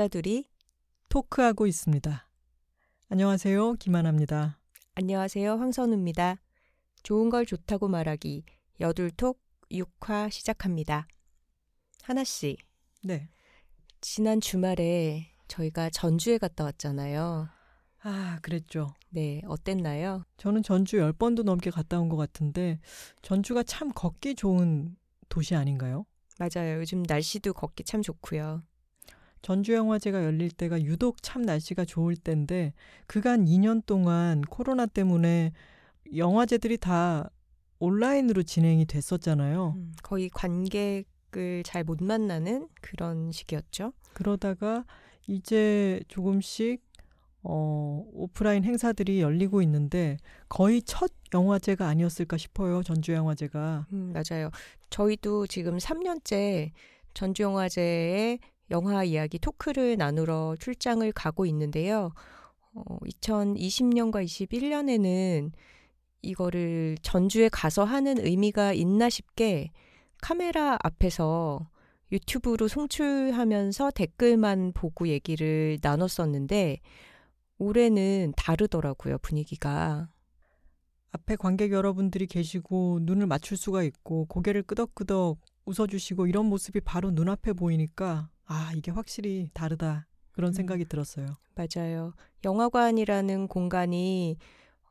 여자들이 토크하고 있습니다. 안녕하세요. 김하나입니다. 안녕하세요. 황선우입니다. 좋은 걸 좋다고 말하기 여둘톡 6화 시작합니다. 하나 씨. 네. 지난 주말에 저희가 전주에 갔다 왔잖아요. 아, 그랬죠. 네, 어땠나요? 저는 전주 10번도 넘게 갔다 온 것 같은데 전주가 참 걷기 좋은 도시 아닌가요? 맞아요. 요즘 날씨도 걷기 참 좋고요. 전주영화제가 열릴 때가 유독 참 날씨가 좋을 때인데 그간 2년 동안 코로나 때문에 영화제들이 다 온라인으로 진행이 됐었잖아요. 음, 거의 관객을 잘 못 만나는 그런 시기였죠. 그러다가 이제 조금씩 어, 오프라인 행사들이 열리고 있는데 거의 첫 영화제가 아니었을까 싶어요. 전주영화제가. 음, 맞아요. 저희도 지금 3년째 전주영화제에 영화 이야기 토크를 나누러 출장을 가고 있는데요. 어, 2020년과 21년에는 이거를 전주에 가서 하는 의미가 있나 싶게 카메라 앞에서 유튜브로 송출하면서 댓글만 보고 얘기를 나눴었는데 올해는 다르더라고요, 분위기가. 앞에 관객 여러분들이 계시고 눈을 맞출 수가 있고 고개를 끄덕끄덕 웃어주시고 이런 모습이 바로 눈앞에 보이니까 아, 이게 확실히 다르다. 그런 음. 생각이 들었어요. 맞아요. 영화관이라는 공간이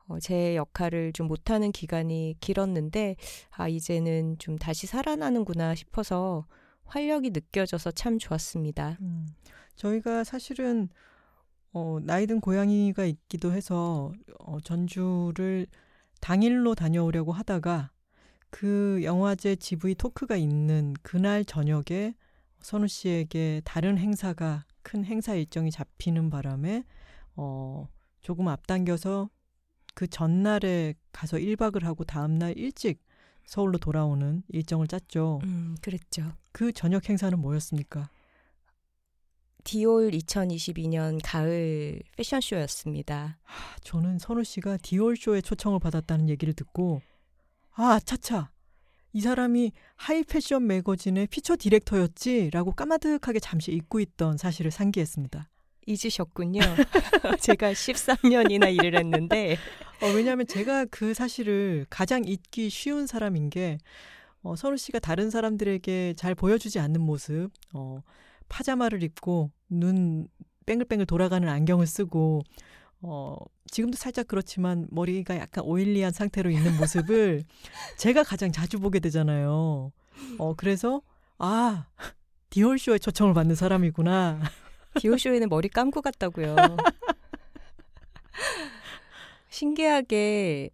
어, 제 역할을 좀 못하는 기간이 길었는데, 아, 이제는 좀 다시 살아나는구나 싶어서 활력이 느껴져서 참 좋았습니다. 음, 저희가 사실은 어, 나이든 고양이가 있기도 해서 어, 전주를 당일로 다녀오려고 하다가 그 영화제 GV 토크가 있는 그날 저녁에 선우 씨에게 다른 행사가 큰 행사 일정이 잡히는 바람에 어, 조금 앞당겨서 그 전날에 가서 1박을 하고 다음날 일찍 서울로 돌아오는 일정을 짰죠. 음, 그랬죠. 그 저녁 행사는 뭐였습니까? 디올 2022년 가을 패션쇼였습니다. 아, 저는 선우 씨가 디올 쇼에 초청을 받았다는 얘기를 듣고 아 차차 이 사람이 하이 패션 매거진의 피처 디렉터였지라고 까마득하게 잠시 잊고 있던 사실을 상기했습니다. 잊으셨군요. 제가 13년이나 일을 했는데 어, 왜냐하면 제가 그 사실을 가장 잊기 쉬운 사람인 게 어, 선우 씨가 다른 사람들에게 잘 보여주지 않는 모습, 어, 파자마를 입고 눈 뱅글뱅글 돌아가는 안경을 쓰고 어, 지금도 살짝 그렇지만 머리가 약간 오일리한 상태로 있는 모습을 제가 가장 자주 보게 되잖아요. 어, 그래서 아 디올쇼에 초청을 받는 사람이구나. 디올쇼에는 머리 감고 갔다고요. 신기하게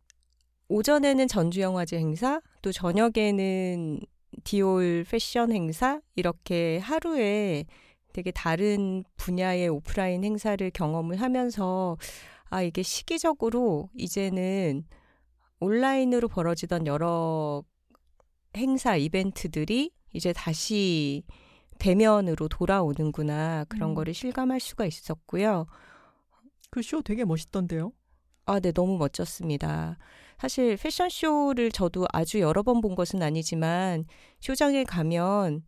오전에는 전주영화제 행사, 또 저녁에는 디올 패션 행사 이렇게 하루에 되게 다른 분야의 오프라인 행사를 경험을 하면서 아 이게 시기적으로 이제는 온라인으로 벌어지던 여러 행사 이벤트들이 이제 다시 대면으로 돌아오는구나 그런 음. 거를 실감할 수가 있었고요. 그 쇼 되게 멋있던데요. 아, 네, 너무 멋졌습니다. 사실 패션쇼를 저도 아주 여러 번 본 것은 아니지만 쇼장에 가면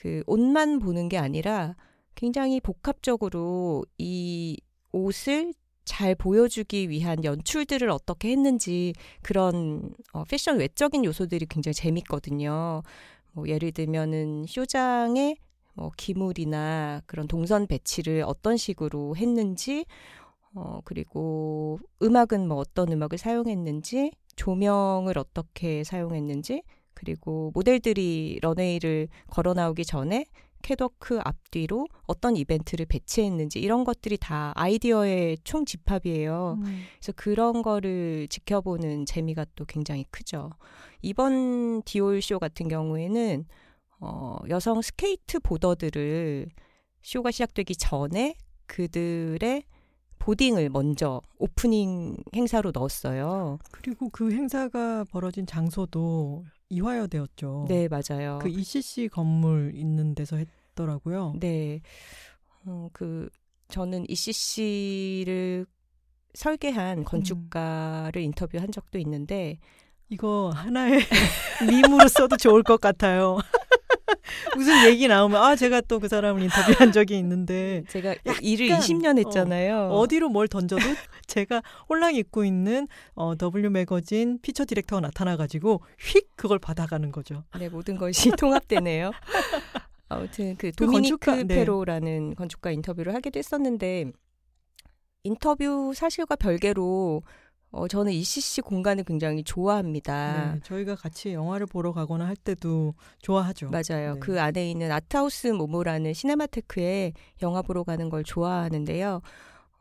그 옷만 보는 게 아니라 굉장히 복합적으로 이 옷을 잘 보여주기 위한 연출들을 어떻게 했는지 그런 어, 패션 외적인 요소들이 굉장히 재밌거든요. 뭐 예를 들면은 쇼장에 뭐 기물이나 그런 동선 배치를 어떤 식으로 했는지 어, 그리고 음악은 뭐 어떤 음악을 사용했는지, 조명을 어떻게 사용했는지, 그리고 모델들이 런웨이를 걸어 나오기 전에 catwalk 앞뒤로 어떤 이벤트를 배치했는지 이런 것들이 다 아이디어의 총 집합이에요. 음. 그래서 그런 거를 지켜보는 재미가 또 굉장히 크죠. 이번 디올 쇼 같은 경우에는 어, 여성 skateboarder들을 쇼가 시작되기 전에 그들의 보딩을 먼저 오프닝 행사로 넣었어요. 그리고 그 행사가 벌어진 장소도 이화여대였죠. 네, 맞아요. 그 ECC 건물 있는 데서 했더라고요. 네. 어, 그 저는 ECC를 설계한 건축가를 인터뷰한 적도 있는데 이거 하나의 밈으로 써도 좋을 것 같아요. 무슨 얘기 나오면 아 제가 또 그 사람을 인터뷰한 적이 있는데 제가 일을 20년 했잖아요. 어, 뒤로 뭘 던져도 제가 홀랑 잊고 있는 어, W 매거진 피처 디렉터가 나타나가지고 휙 그걸 받아가는 거죠. 네 모든 것이 통합되네요. 아무튼 그 도미니크 그 건축가, 네. 페로라는 건축가 인터뷰를 하기도 했었는데 인터뷰 사실과 별개로 어, 저는 ECC 공간을 굉장히 좋아합니다. 네, 저희가 같이 영화를 보러 가거나 할 때도 좋아하죠. 맞아요. 네. 그 안에 있는 아트하우스 모모라는 시네마테크에 영화 보러 가는 걸 좋아하는데요.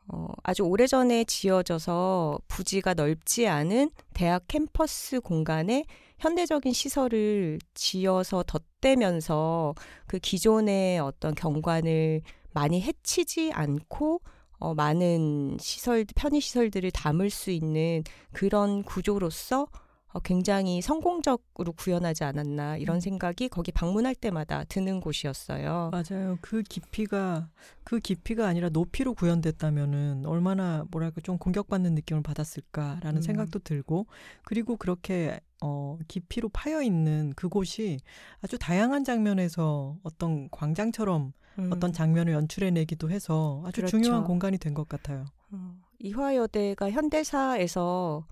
어, 아주 오래전에 지어져서 부지가 넓지 않은 대학 캠퍼스 공간에 현대적인 시설을 지어서 덧대면서 그 기존의 어떤 경관을 많이 해치지 않고 어, 많은 시설, 편의시설들을 담을 수 있는 그런 구조로서 어, 굉장히 성공적으로 구현하지 않았나 이런 음. 생각이 거기 방문할 때마다 드는 곳이었어요. 맞아요. 그 깊이가 그 깊이가 아니라 높이로 구현됐다면은 얼마나 뭐랄까 좀 공격받는 느낌을 받았을까라는 음. 생각도 들고 그리고 그렇게 어 깊이로 파여 있는 그곳이 아주 다양한 장면에서 어떤 광장처럼 음. 어떤 장면을 연출해내기도 해서 아주 그렇죠. 중요한 공간이 된 것 같아요. 어, 이화여대가 현대사에서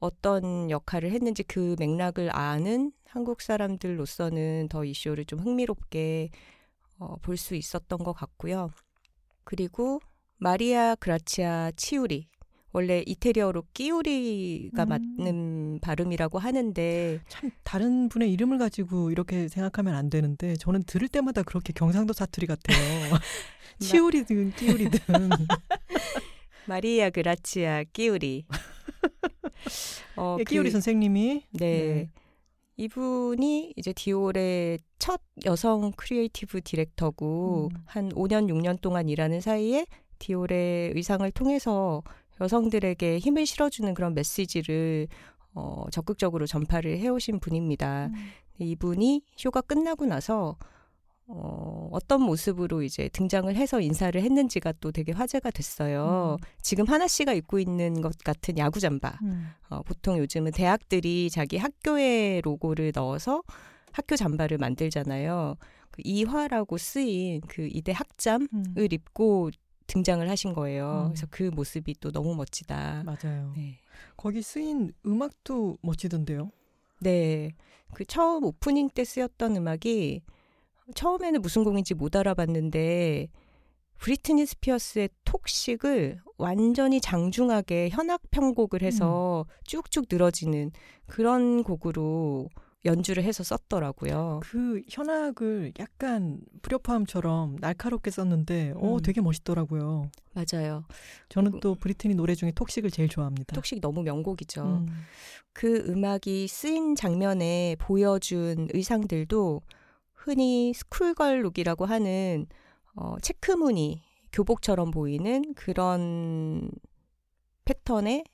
어떤 역할을 했는지 그 맥락을 아는 한국 사람들로서는 더 이쇼를 좀 흥미롭게 어, 볼 수 있었던 것 같고요. 그리고 마리아 그라치아 치우리 원래 이태리어로 끼우리가 음. 맞는 발음이라고 하는데 참 다른 분의 이름을 가지고 이렇게 생각하면 안 되는데 저는 들을 때마다 그렇게 경상도 사투리 같아요. 치우리든 끼우리든 마리아 그라치아 끼우리 어, 예, 끼우리 그, 선생님이 네. 네. 이분이 이제 디올의 첫 여성 creative director고 음. 한 5년 6년 동안 일하는 사이에 디올의 의상을 통해서 여성들에게 힘을 실어주는 그런 메시지를 어, 적극적으로 전파를 해오신 분입니다. 음. 이분이 쇼가 끝나고 나서 어, 어떤 모습으로 이제 등장을 해서 인사를 했는지가 또 되게 화제가 됐어요. 음. 지금 하나 씨가 입고 있는 것 같은 야구 잠바. 음. 어, 보통 요즘은 대학들이 자기 학교에 로고를 넣어서 학교 잠바를 만들잖아요. 그 이화라고 쓰인 그 이대 학잠을 음. 입고 등장을 하신 거예요. 음. 그래서 그 모습이 또 너무 멋지다. 맞아요. 네. 거기 쓰인 음악도 멋지던데요. 네. 그 처음 오프닝 때 쓰였던 음악이 처음에는 무슨 곡인지 못 알아봤는데 브리트니 스피어스의 톡식을 완전히 장중하게 현악 편곡을 해서 음. 쭉쭉 늘어지는 그런 곡으로 연주를 해서 썼더라고요. 그 현악을 약간 불협화음처럼 날카롭게 썼는데, 어, 음. 오, 되게 멋있더라고요. 맞아요. 저는 또 브리트니 노래 중에 톡식을 제일 좋아합니다. 톡식 너무 명곡이죠. 음. 그 음악이 쓰인 장면에 보여준 의상들도 흔히 스쿨걸 룩이라고 하는 어, 체크무늬 교복처럼 보이는 그런 패턴의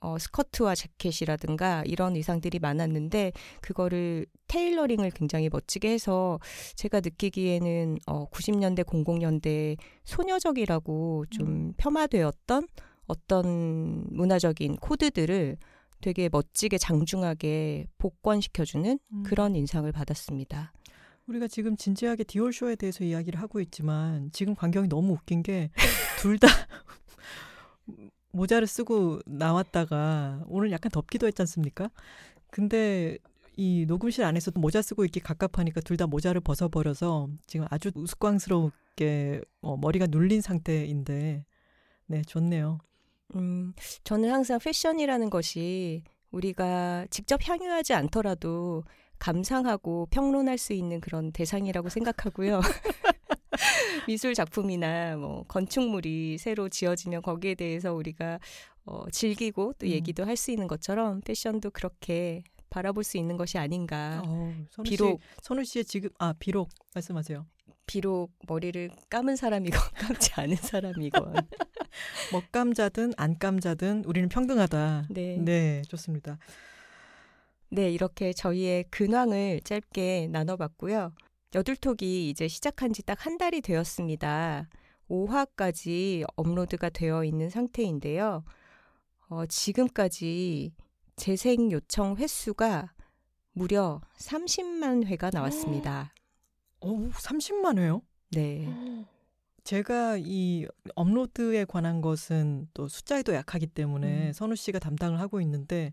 어, 스커트와 재킷이라든가 이런 의상들이 많았는데 그거를 테일러링을 굉장히 멋지게 해서 제가 느끼기에는 어, 90년대 00년대 소녀적이라고 좀 음. 폄하되었던 어떤 문화적인 코드들을 되게 멋지게 장중하게 복권시켜주는 음. 그런 인상을 받았습니다. 우리가 지금 진지하게 디올 쇼에 대해서 이야기를 하고 있지만 지금 광경이 너무 웃긴 게 둘 다 모자를 쓰고 나왔다가 오늘 약간 덥기도 했지 않습니까? 근데 이 녹음실 안에서도 모자 쓰고 있기 갑갑하니까 둘 다 모자를 벗어버려서 지금 아주 우스꽝스럽게 어, 머리가 눌린 상태인데 네 좋네요. 음, 저는 항상 패션이라는 것이 우리가 직접 향유하지 않더라도 감상하고 평론할 수 있는 그런 대상이라고 생각하고요. 미술 작품이나 뭐 건축물이 새로 지어지면 거기에 대해서 우리가 어, 즐기고 또 음. 얘기도 할수 있는 것처럼 패션도 그렇게 바라볼 수 있는 것이 아닌가. 어, 선우 비록 씨, 선우 씨의 지금 아 비록 말씀하세요. 비록 머리를 감은 사람이건 감지 않은 사람이건 먹감자든 안 감자든 우리는 평등하다. 네, 네 좋습니다. 네, 이렇게 저희의 근황을 짧게 나눠봤고요. 여둘톡이 이제 시작한 지 딱 한 달이 되었습니다. 5화까지 업로드가 되어 있는 상태인데요. 어, 지금까지 재생 요청 횟수가 무려 30만 회가 나왔습니다. 오, 30만 회요? 네. 제가 이 업로드에 관한 것은 또 숫자에도 약하기 때문에 음. 선우 씨가 담당을 하고 있는데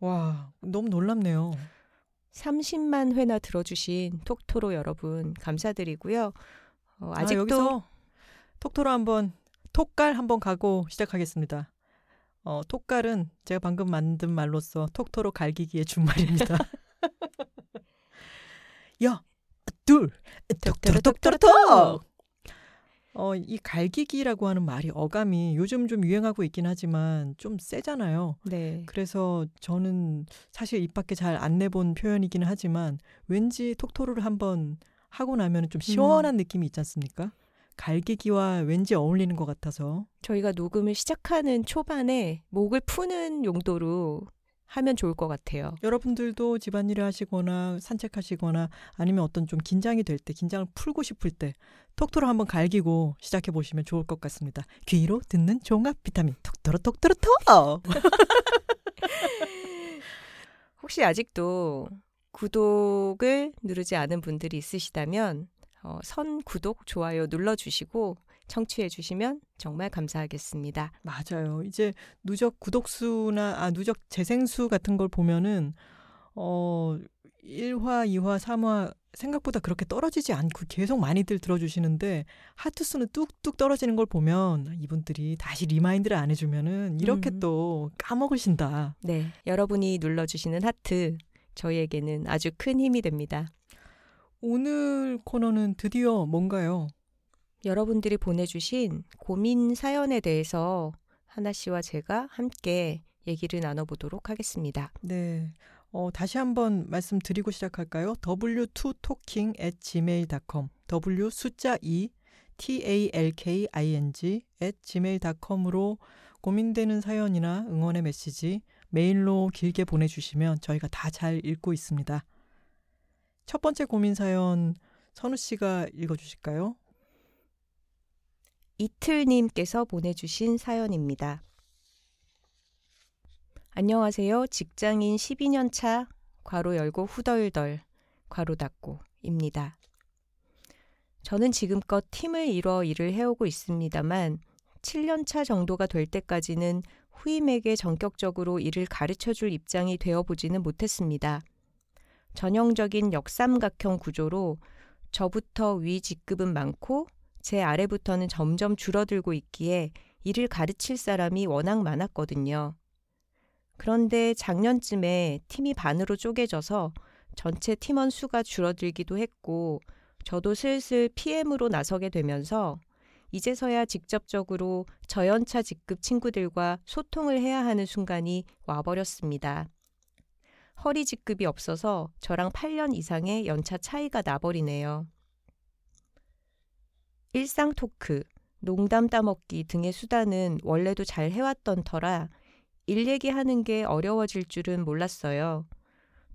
와 너무 놀랍네요. 30만 회나 들어주신 톡토로 여러분 감사드리고요. 어, 아, 아직도 여기서 톡토로 한번 톡갈 한번 가고 시작하겠습니다. 어, 톡갈은 제가 방금 만든 말로써 톡토로 갈기기의 준말입니다. 야, 둘, 톡토로 톡토로 톡. 어, 이 갈기기라고 하는 말이 어감이 요즘 좀 유행하고 있긴 하지만 좀 세잖아요. 네. 그래서 저는 사실 입 밖에 잘 안 내본 표현이기는 하지만 왠지 톡토로를 한번 하고 나면 좀 시원한 느낌이 있지 않습니까? 갈기기와 왠지 어울리는 것 같아서 저희가 녹음을 시작하는 초반에 목을 푸는 용도로 하면 좋을 것 같아요. 여러분들도 집안일을 하시거나 산책하시거나 아니면 어떤 좀 긴장이 될 때 긴장을 풀고 싶을 때 톡토로 한번 갈기고 시작해 보시면 좋을 것 같습니다. 귀로 듣는 종합 비타민 톡토로 톡토로 톡. 혹시 아직도 구독을 누르지 않은 분들이 있으시다면 어, 선 구독, 좋아요 눌러주시고 청취해 주시면 정말 감사하겠습니다. 맞아요. 이제 누적 구독수나 아 누적 재생수 같은 걸 보면은 어 1화, 2화, 3화 생각보다 그렇게 떨어지지 않고 계속 많이들 들어주시는데 하트 수는 뚝뚝 떨어지는 걸 보면 이분들이 다시 remind를 안 해주면은 이렇게 음. 또 까먹으신다. 네, 여러분이 눌러주시는 하트 저희에게는 아주 큰 힘이 됩니다. 오늘 코너는 드디어 뭔가요? 여러분들이 보내주신 고민 사연에 대해서 하나 씨와 제가 함께 얘기를 나눠보도록 하겠습니다. 네. 어, 다시 한번 말씀드리고 시작할까요? w2talking at gmail.com w 숫자 2 talking at gmail.com으로 고민되는 사연이나 응원의 메시지 메일로 길게 보내주시면 저희가 다 잘 읽고 있습니다. 첫 번째 고민 사연 선우 씨가 읽어주실까요? 이틀님께서 보내주신 사연입니다. 안녕하세요. 직장인 12년 차, 괄호 열고 후덜덜, 괄호 닫고입니다. 저는 지금껏 팀을 이뤄 일을 해오고 있습니다만, 7년 차 정도가 될 때까지는 후임에게 전격적으로 일을 가르쳐 줄 입장이 되어 보지는 못했습니다. 전형적인 역삼각형 구조로 저부터 위 직급은 많고 제 아래부터는 점점 줄어들고 있기에 일을 가르칠 사람이 워낙 많았거든요. 그런데 작년쯤에 팀이 반으로 쪼개져서 전체 팀원 수가 줄어들기도 했고 저도 슬슬 PM으로 나서게 되면서 이제서야 직접적으로 저연차 직급 친구들과 소통을 해야 하는 순간이 와버렸습니다. 허리 직급이 없어서 저랑 8년 이상의 연차 차이가 나버리네요. 일상 토크, 농담 따먹기 등의 수단은 원래도 잘 해왔던 터라 일 얘기하는 게 어려워질 줄은 몰랐어요.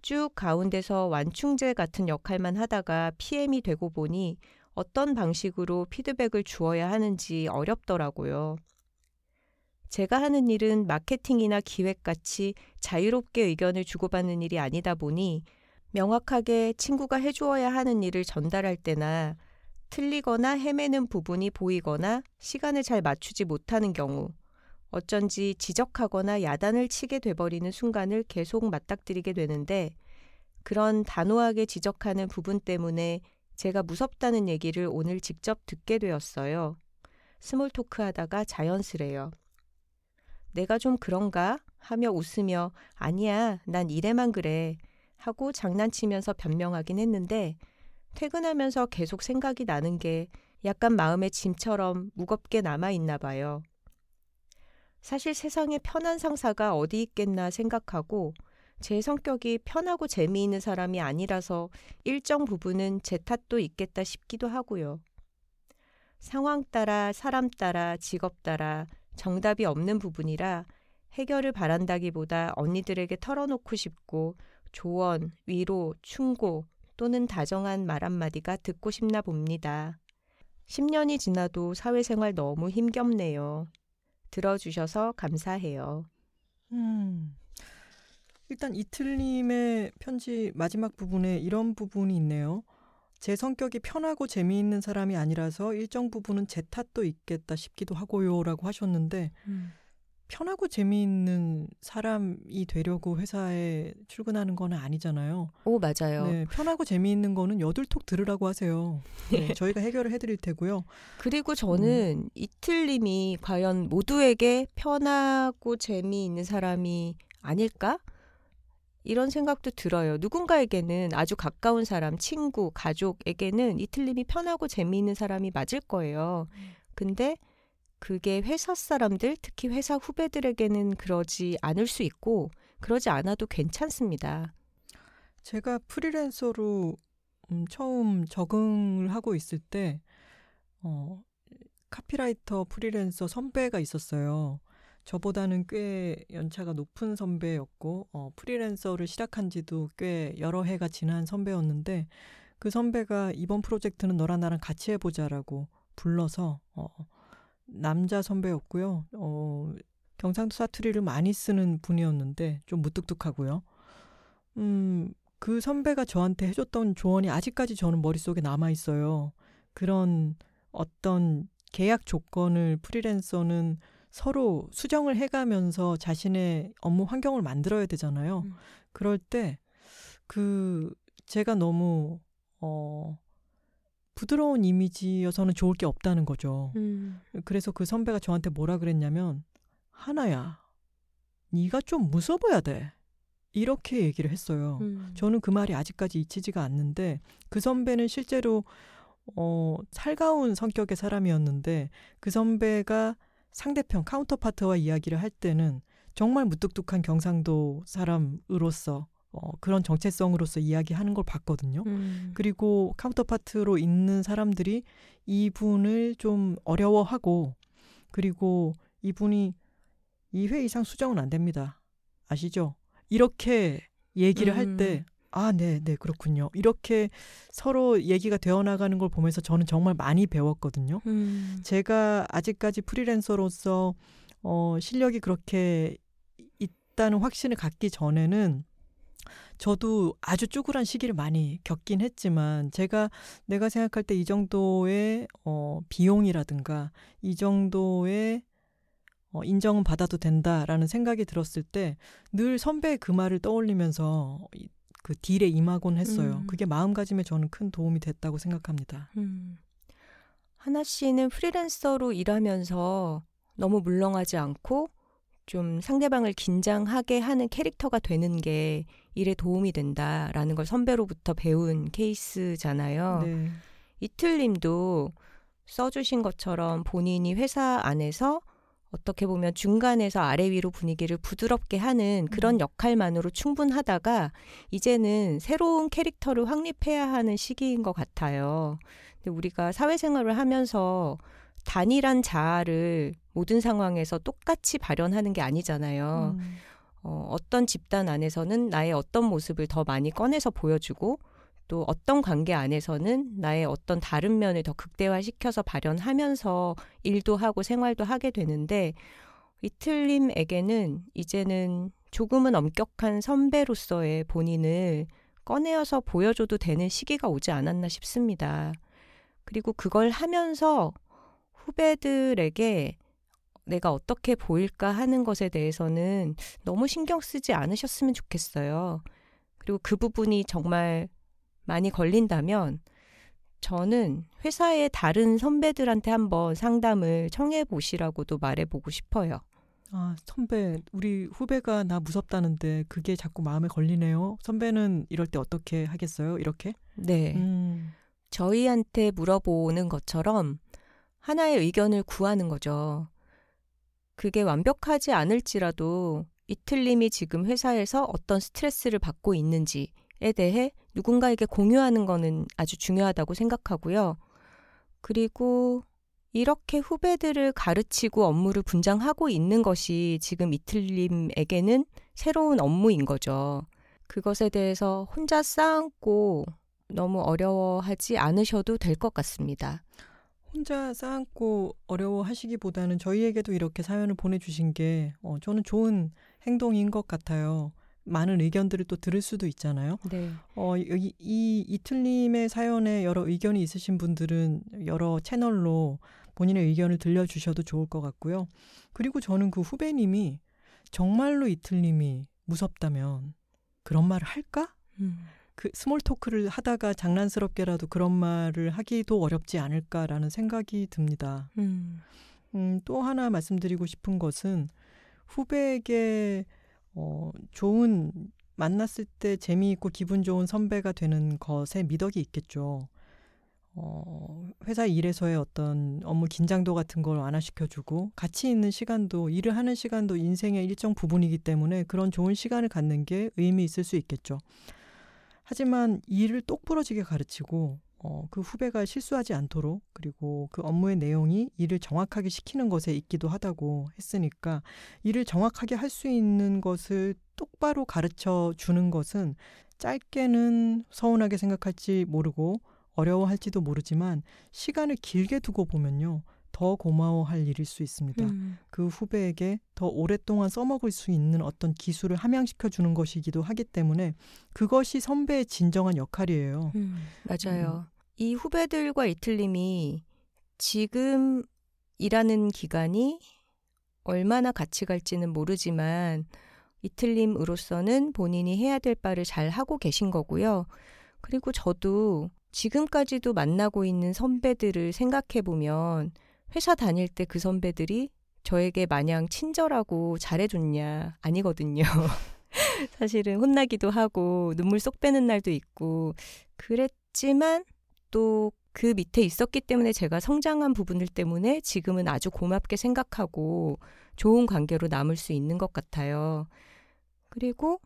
쭉 가운데서 완충제 같은 역할만 하다가 PM이 되고 보니 어떤 방식으로 피드백을 주어야 하는지 어렵더라고요. 제가 하는 일은 마케팅이나 기획 같이 자유롭게 의견을 주고받는 일이 아니다 보니 명확하게 친구가 해주어야 하는 일을 전달할 때나 틀리거나 헤매는 부분이 보이거나 시간을 잘 맞추지 못하는 경우 어쩐지 지적하거나 야단을 치게 돼버리는 순간을 계속 맞닥뜨리게 되는데 그런 단호하게 지적하는 부분 때문에 제가 무섭다는 얘기를 오늘 직접 듣게 되었어요. small talk 하다가 자연스레요. 내가 좀 그런가? 하며 웃으며 아니야, 난 일에만 그래. 하고 장난치면서 변명하긴 했는데 퇴근하면서 계속 생각이 나는 게 약간 마음의 짐처럼 무겁게 남아 있나 봐요. 사실 세상에 편한 상사가 어디 있겠나 생각하고 제 성격이 편하고 재미있는 사람이 아니라서 일정 부분은 제 탓도 있겠다 싶기도 하고요. 상황 따라 사람 따라 직업 따라 정답이 없는 부분이라 해결을 바란다기보다 언니들에게 털어놓고 싶고 조언, 위로, 충고 또는 다정한 말 한마디가 듣고 싶나 봅니다. 10년이 지나도 사회생활 너무 힘겹네요. 들어주셔서 감사해요. 음. 일단 이틀님의 편지 마지막 부분에 이런 부분이 있네요. 제 성격이 편하고 재미있는 사람이 아니라서 일정 부분은 제 탓도 있겠다 싶기도 하고요 라고 하셨는데 음. 편하고 재미있는 사람이 되려고 회사에 출근하는 건 아니잖아요. 오 맞아요. 네, 편하고 재미있는 거는 여둘톡 들으라고 하세요. 네, 저희가 해결을 해드릴 테고요. 그리고 저는 음. 이틀님이 과연 모두에게 편하고 재미있는 사람이 아닐까? 이런 생각도 들어요. 누군가에게는 아주 가까운 사람, 친구, 가족에게는 이틀님이 편하고 재미있는 사람이 맞을 거예요. 음. 근데 그게 회사 사람들, 특히 회사 후배들에게는 그러지 않을 수 있고 그러지 않아도 괜찮습니다. 제가 프리랜서로 음, 처음 적응을 하고 있을 때 어, 카피라이터 프리랜서 선배가 있었어요. 저보다는 꽤 연차가 높은 선배였고 어, 프리랜서를 시작한 지도 꽤 여러 해가 지난 선배였는데 그 선배가 이번 프로젝트는 너랑 나랑 같이 해보자라고 불러서 어, 남자 선배였고요. 어, 경상도 사투리를 많이 쓰는 분이었는데 좀 무뚝뚝하고요. 음, 그 선배가 저한테 해줬던 조언이 아직까지 저는 머릿속에 남아 있어요. 그런 어떤 계약 조건을 프리랜서는 서로 수정을 해가면서 자신의 업무 환경을 만들어야 되잖아요. 음. 그럴 때 그 제가 너무 어 부드러운 이미지여서는 좋을 게 없다는 거죠. 음. 그래서 그 선배가 저한테 뭐라 그랬냐면 하나야, 네가 좀 무서워야 돼. 이렇게 얘기를 했어요. 음. 저는 그 말이 아직까지 잊히지가 않는데 그 선배는 실제로 어, 살가운 성격의 사람이었는데 그 선배가 상대편 counterpart와 이야기를 할 때는 정말 무뚝뚝한 경상도 사람으로서 어, 그런 정체성으로서 이야기하는 걸 봤거든요. 음. 그리고 counterpart로 있는 사람들이 이분을 좀 어려워하고 그리고 이분이 2회 이상 수정은 안 됩니다. 아시죠? 이렇게 얘기를 음. 할때 아, 네, 네, 그렇군요. 이렇게 서로 얘기가 되어 나가는 걸 보면서 저는 정말 많이 배웠거든요. 음. 제가 아직까지 프리랜서로서 어, 실력이 그렇게 있다는 확신을 갖기 전에는 저도 아주 쭈그란 시기를 많이 겪긴 했지만 제가 내가 생각할 때 이 정도의 어 비용이라든가 이 정도의 어 인정은 받아도 된다라는 생각이 들었을 때 늘 선배의 그 말을 떠올리면서 그 딜에 임하곤 했어요. 음. 그게 마음가짐에 저는 큰 도움이 됐다고 생각합니다. 음. 하나 씨는 프리랜서로 일하면서 너무 물렁하지 않고 좀 상대방을 긴장하게 하는 캐릭터가 되는 게 일에 도움이 된다라는 걸 선배로부터 배운 케이스잖아요. 네. 이틀님도 써주신 것처럼 본인이 회사 안에서 어떻게 보면 중간에서 아래 위로 분위기를 부드럽게 하는 그런 음. 역할만으로 충분하다가 이제는 새로운 캐릭터를 확립해야 하는 시기인 것 같아요. 근데 우리가 사회생활을 하면서 단일한 자아를 모든 상황에서 똑같이 발현하는 게 아니잖아요. 음. 어, 어떤 집단 안에서는 나의 어떤 모습을 더 많이 꺼내서 보여주고 또 어떤 관계 안에서는 나의 어떤 다른 면을 더 극대화시켜서 발현하면서 일도 하고 생활도 하게 되는데 이틀림에게는 이제는 조금은 엄격한 선배로서의 본인을 꺼내어서 보여줘도 되는 시기가 오지 않았나 싶습니다. 그리고 그걸 하면서 후배들에게 내가 어떻게 보일까 하는 것에 대해서는 너무 신경 쓰지 않으셨으면 좋겠어요. 그리고 그 부분이 정말 많이 걸린다면 저는 회사의 다른 선배들한테 한번 상담을 청해 보시라고도 말해 보고 싶어요. 아, 선배, 우리 후배가 나 무섭다는데 그게 자꾸 마음에 걸리네요. 선배는 이럴 때 어떻게 하겠어요? 이렇게? 네. 음. 저희한테 물어보는 것처럼 하나의 의견을 구하는 거죠. 그게 완벽하지 않을지라도 이틀님이 지금 회사에서 어떤 스트레스를 받고 있는지에 대해 누군가에게 공유하는 거는 아주 중요하다고 생각하고요. 그리고 이렇게 후배들을 가르치고 업무를 분장하고 있는 것이 지금 이틀님에게는 새로운 업무인 거죠. 그것에 대해서 혼자 쌓고 너무 어려워하지 않으셔도 될 것 같습니다. 혼자 쌓고 어려워하시기보다는 저희에게도 이렇게 사연을 보내주신 게 어, 저는 좋은 행동인 것 같아요. 많은 의견들을 또 들을 수도 있잖아요. 네. 어, 이, 이 이틀님의 사연에 여러 의견이 있으신 분들은 여러 채널로 본인의 의견을 들려주셔도 좋을 것 같고요. 그리고 저는 그 후배님이 정말로 이틀님이 무섭다면 그런 말을 할까? 음. 그 small talk를 하다가 장난스럽게라도 그런 말을 하기도 어렵지 않을까라는 생각이 듭니다. 음. 음, 또 하나 말씀드리고 싶은 것은 후배에게 어, 좋은 만났을 때 재미있고 기분 좋은 선배가 되는 것에 미덕이 있겠죠. 어, 회사 일에서의 어떤 업무 긴장도 같은 걸 완화시켜주고 같이 있는 시간도 일을 하는 시간도 인생의 일정 부분이기 때문에 그런 좋은 시간을 갖는 게 의미 있을 수 있겠죠. 하지만 일을 똑부러지게 가르치고 어, 그 후배가 실수하지 않도록 그리고 그 업무의 내용이 일을 정확하게 시키는 것에 있기도 하다고 했으니까 일을 정확하게 할 수 있는 것을 똑바로 가르쳐 주는 것은 짧게는 서운하게 생각할지 모르고 어려워할지도 모르지만 시간을 길게 두고 보면요. 더 고마워할 일일 수 있습니다. 음. 그 후배에게 더 오랫동안 써먹을 수 있는 어떤 기술을 함양시켜 주는 것이기도 하기 때문에 그것이 선배의 진정한 역할이에요. 음, 맞아요. 이 후배들과 이틀님이 지금 일하는 기간이 얼마나 같이 갈지는 모르지만 이틀님으로서는 본인이 해야 될 바를 잘 하고 계신 거고요. 그리고 저도 지금까지도 만나고 있는 선배들을 생각해 보면 회사 다닐 때 그 선배들이 저에게 마냥 친절하고 잘해줬냐 아니거든요. 사실은 혼나기도 하고 눈물 쏙 빼는 날도 있고 그랬지만 또 그 밑에 있었기 때문에 제가 성장한 부분들 때문에 지금은 아주 고맙게 생각하고 좋은 관계로 남을 수 있는 것 같아요. 그리고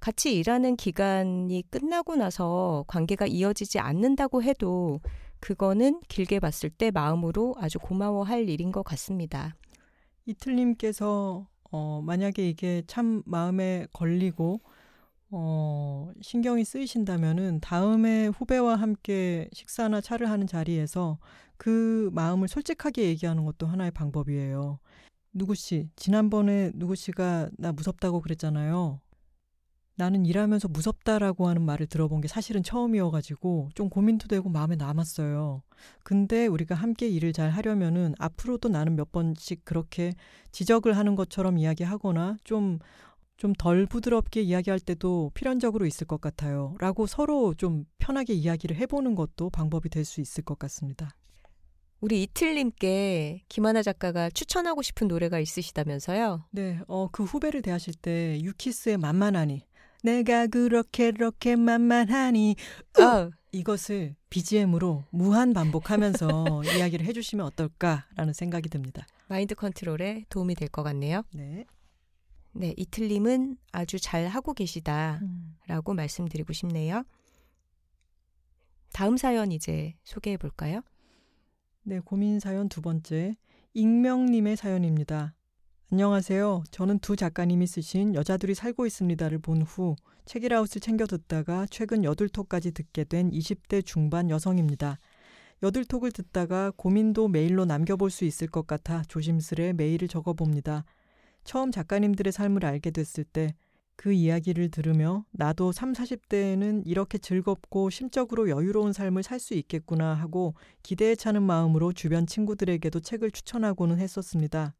같이 일하는 기간이 끝나고 나서 관계가 이어지지 않는다고 해도 그거는 길게 봤을 때 마음으로 아주 고마워할 일인 것 같습니다. 이틀님께서 어, 만약에 이게 참 마음에 걸리고 어, 신경이 쓰이신다면은 다음에 후배와 함께 식사나 차를 하는 자리에서 그 마음을 솔직하게 얘기하는 것도 하나의 방법이에요. 누구 씨, 지난번에 누구 씨가 나 무섭다고 그랬잖아요. 나는 일하면서 무섭다라고 하는 말을 들어본 게 사실은 처음이어가지고 좀 고민도 되고 마음에 남았어요. 근데 우리가 함께 일을 잘 하려면은 앞으로도 나는 몇 번씩 그렇게 지적을 하는 것처럼 이야기하거나 좀 좀 덜 부드럽게 이야기할 때도 필연적으로 있을 것 같아요. 라고 서로 좀 편하게 이야기를 해보는 것도 방법이 될 수 있을 것 같습니다. 우리 이틀님께 김하나 작가가 추천하고 싶은 노래가 있으시다면서요? 네, 어, 그 후배를 대하실 때 유키스의 만만하니 내가 그렇게 그렇게 만만하니 어, 이것을 BGM으로 무한 반복하면서 이야기를 해주시면 어떨까라는 생각이 듭니다. 마인드 컨트롤에 도움이 될 것 같네요. 네. 네, 이틀님은 아주 잘 하고 계시다. 음. 라고 말씀드리고 싶네요. 다음 사연 이제 소개해 볼까요? 네, 고민 사연 두 번째. 익명님의 사연입니다. 안녕하세요. 저는 두 작가님이 쓰신 여자들이 살고 있습니다를 본 후 책이라웃을 챙겨 듣다가 최근 여둘톡까지 듣게 된 20대 중반 여성입니다. 여둘톡을 듣다가 고민도 메일로 남겨볼 수 있을 것 같아 조심스레 메일을 적어봅니다. 처음 작가님들의 삶을 알게 됐을 때 그 이야기를 들으며 나도 3, 40대에는 이렇게 즐겁고 심적으로 여유로운 삶을 살 수 있겠구나 하고 기대에 차는 마음으로 주변 친구들에게도 책을 추천하고는 했었습니다.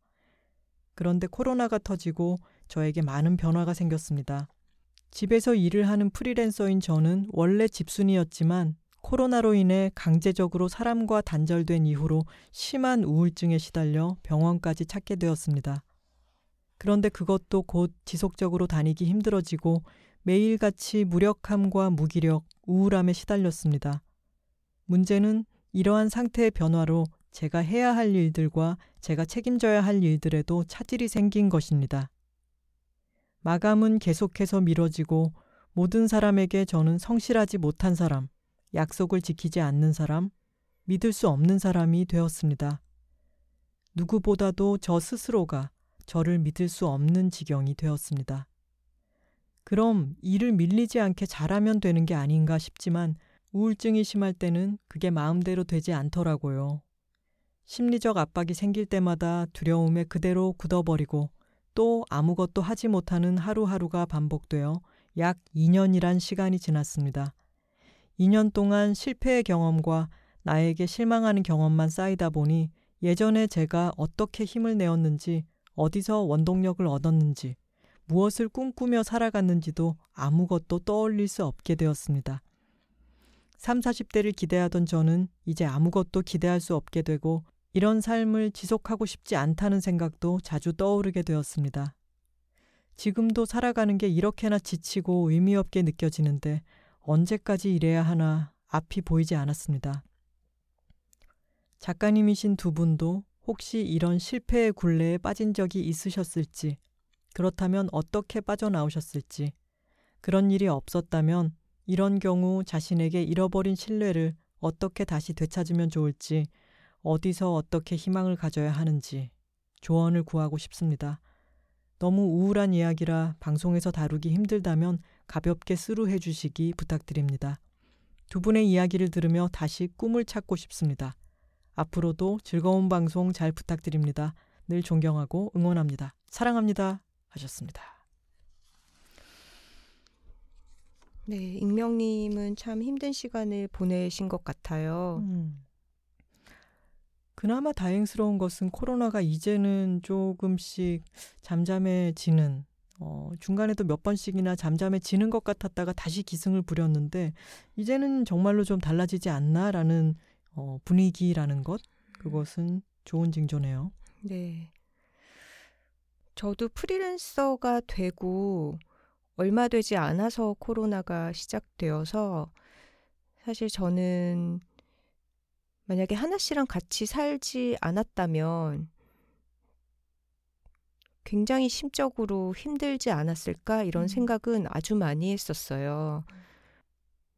그런데 코로나가 터지고 저에게 많은 변화가 생겼습니다. 집에서 일을 하는 프리랜서인 저는 원래 집순이였지만 코로나로 인해 강제적으로 사람과 단절된 이후로 심한 우울증에 시달려 병원까지 찾게 되었습니다. 그런데 그것도 곧 지속적으로 다니기 힘들어지고 매일같이 무력함과 무기력, 우울함에 시달렸습니다. 문제는 이러한 상태의 변화로 제가 해야 할 일들과 제가 책임져야 할 일들에도 차질이 생긴 것입니다. 마감은 계속해서 미뤄지고 모든 사람에게 저는 성실하지 못한 사람, 약속을 지키지 않는 사람, 믿을 수 없는 사람이 되었습니다. 누구보다도 저 스스로가 저를 믿을 수 없는 지경이 되었습니다. 그럼 일을 밀리지 않게 잘하면 되는 게 아닌가 싶지만 우울증이 심할 때는 그게 마음대로 되지 않더라고요. 심리적 압박이 생길 때마다 두려움에 그대로 굳어버리고 또 아무것도 하지 못하는 하루하루가 반복되어 약 2년이란 시간이 지났습니다. 2년 동안 실패의 경험과 나에게 실망하는 경험만 쌓이다 보니 예전에 제가 어떻게 힘을 내었는지, 어디서 원동력을 얻었는지, 무엇을 꿈꾸며 살아갔는지도 아무것도 떠올릴 수 없게 되었습니다. 3, 40대를 기대하던 저는 이제 아무것도 기대할 수 없게 되고 이런 삶을 지속하고 싶지 않다는 생각도 자주 떠오르게 되었습니다. 지금도 살아가는 게 이렇게나 지치고 의미 없게 느껴지는데 언제까지 이래야 하나 앞이 보이지 않았습니다. 작가님이신 두 분도 혹시 이런 실패의 굴레에 빠진 적이 있으셨을지, 그렇다면 어떻게 빠져나오셨을지, 그런 일이 없었다면 이런 경우 자신에게 잃어버린 신뢰를 어떻게 다시 되찾으면 좋을지, 어디서 어떻게 희망을 가져야 하는지 조언을 구하고 싶습니다. 너무 우울한 이야기라 방송에서 다루기 힘들다면 가볍게 스루해 주시기 부탁드립니다. 두 분의 이야기를 들으며 다시 꿈을 찾고 싶습니다. 앞으로도 즐거운 방송 잘 부탁드립니다. 늘 존경하고 응원합니다. 사랑합니다. 하셨습니다. 네, 익명님은 참 힘든 시간을 보내신 것 같아요. 음. 그나마 다행스러운 것은 코로나가 이제는 조금씩 잠잠해지는 어, 중간에도 몇 번씩이나 잠잠해지는 것 같았다가 다시 기승을 부렸는데 이제는 정말로 좀 달라지지 않나라는 어, 분위기라는 것 그것은 좋은 징조네요. 네. 저도 프리랜서가 되고 얼마 되지 않아서 코로나가 시작되어서 사실 저는 만약에 하나 씨랑 같이 살지 않았다면 굉장히 심적으로 힘들지 않았을까 이런 음. 생각은 아주 많이 했었어요.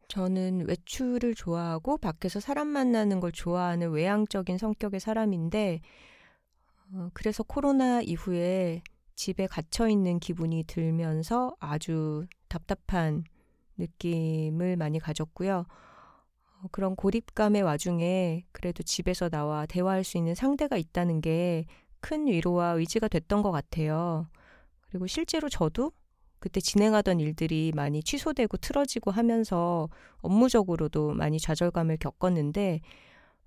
저는 외출을 좋아하고 밖에서 사람 만나는 걸 좋아하는 외향적인 성격의 사람인데, 어, 그래서 코로나 이후에 집에 갇혀 있는 기분이 들면서 아주 답답한 느낌을 많이 가졌고요. 어, 그런 고립감의 와중에 그래도 집에서 나와 대화할 수 있는 상대가 있다는 게 큰 위로와 의지가 됐던 것 같아요. 그리고 실제로 저도 그때 진행하던 일들이 많이 취소되고 틀어지고 하면서 업무적으로도 많이 좌절감을 겪었는데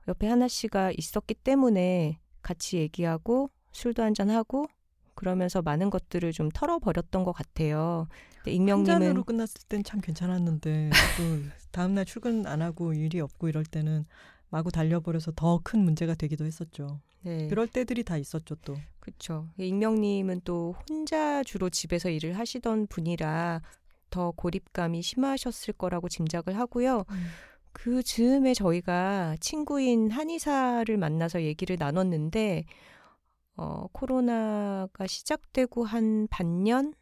옆에 하나 씨가 있었기 때문에 같이 얘기하고 술도 한잔 하고 그러면서 많은 것들을 좀 털어버렸던 것 같아요. 근데 익명님은 한 잔으로 끝났을 땐 참 괜찮았는데 또 다음날 출근 안 하고 일이 없고 이럴 때는 마구 달려버려서 더 큰 문제가 되기도 했었죠. 네. 그럴 때들이 다 있었죠 또. 그렇죠. 익명님은 또 혼자 주로 집에서 일을 하시던 분이라 더 고립감이 심하셨을 거라고 짐작을 하고요. 음. 그 즈음에 저희가 친구인 한의사를 만나서 얘기를 나눴는데 어, 코로나가 시작되고 한 반년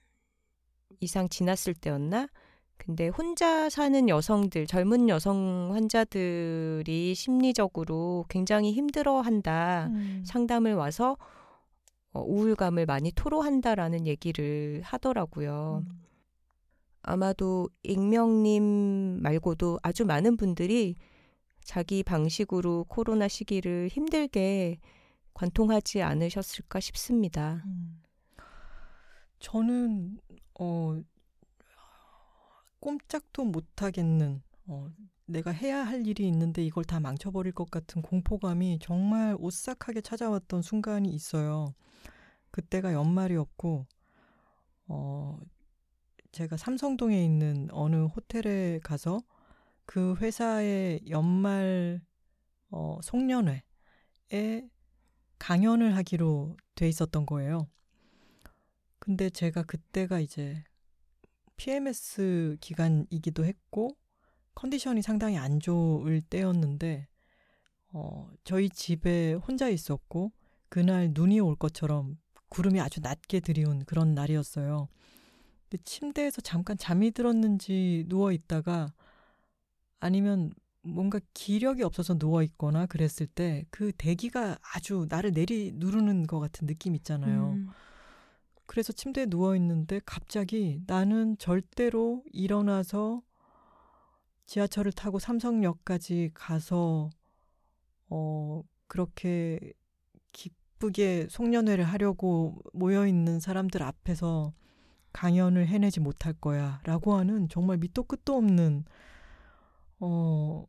이상 지났을 때였나? 근데 혼자 사는 여성들, 젊은 여성 환자들이 심리적으로 굉장히 힘들어 한다. 음. 상담을 와서 어, 우울감을 많이 토로한다라는 얘기를 하더라고요. 음. 아마도 익명님 말고도 아주 많은 분들이 자기 방식으로 코로나 시기를 힘들게 관통하지 않으셨을까 싶습니다. 음. 저는 어 꼼짝도 못 하겠는 어, 내가 해야 할 일이 있는데 이걸 다 망쳐버릴 것 같은 공포감이 정말 오싹하게 찾아왔던 순간이 있어요. 그때가 연말이었고, 어, 제가 삼성동에 있는 어느 호텔에 가서 그 회사의 연말 어, 송년회에 강연을 하기로 돼 있었던 거예요. 근데 제가 그때가 이제 PMS 기간이기도 했고 컨디션이 상당히 안 좋을 때였는데 어, 저희 집에 혼자 있었고 그날 눈이 올 것처럼 구름이 아주 낮게 들이온 그런 날이었어요. 근데 침대에서 잠깐 잠이 들었는지 누워 있다가 아니면 뭔가 기력이 없어서 누워 있거나 그랬을 때 그 대기가 아주 나를 내리 누르는 것 같은 느낌 있잖아요. 음. 그래서 침대에 누워 있는데 갑자기 나는 절대로 일어나서 지하철을 타고 삼성역까지 가서 어 그렇게 이쁘게 송년회를 하려고 모여 있는 사람들 앞에서 강연을 해내지 못할 거야라고 하는 정말 밑도 끝도 없는 어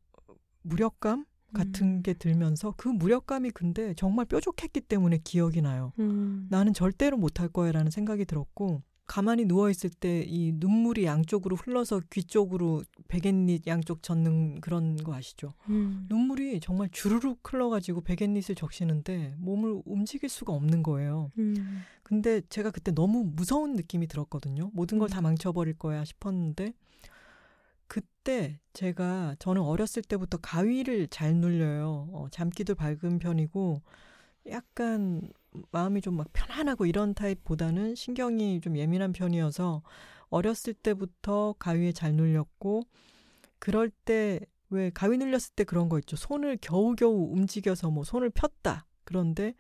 무력감 같은 음. 게 들면서 그 무력감이 근데 정말 뾰족했기 때문에 기억이 나요. 음. 나는 절대로 못할 거야라는 생각이 들었고 가만히 누워 있을 때 이 눈물이 양쪽으로 흘러서 귀 쪽으로 베갯닛 양쪽 젖는 그런 거 아시죠? 음. 눈물이 정말 주르륵 흘러가지고 베갯닛을 적시는데 몸을 움직일 수가 없는 거예요. 음. 근데 제가 그때 너무 무서운 느낌이 들었거든요. 모든 걸다 음. 망쳐버릴 거야 싶었는데 그 때 제가 저는 어렸을 때부터 가위를 잘 눌려요. 어, 잠기도 밝은 편이고 약간 마음이 좀 막 편안하고 이런 타입보다는 신경이 좀 예민한 편이어서 어렸을 때부터 가위에 잘 눌렸고 그럴 때 왜 가위 눌렸을 때 그런 거 있죠. 손을 겨우겨우 움직여서 뭐 손을 폈다. 그런데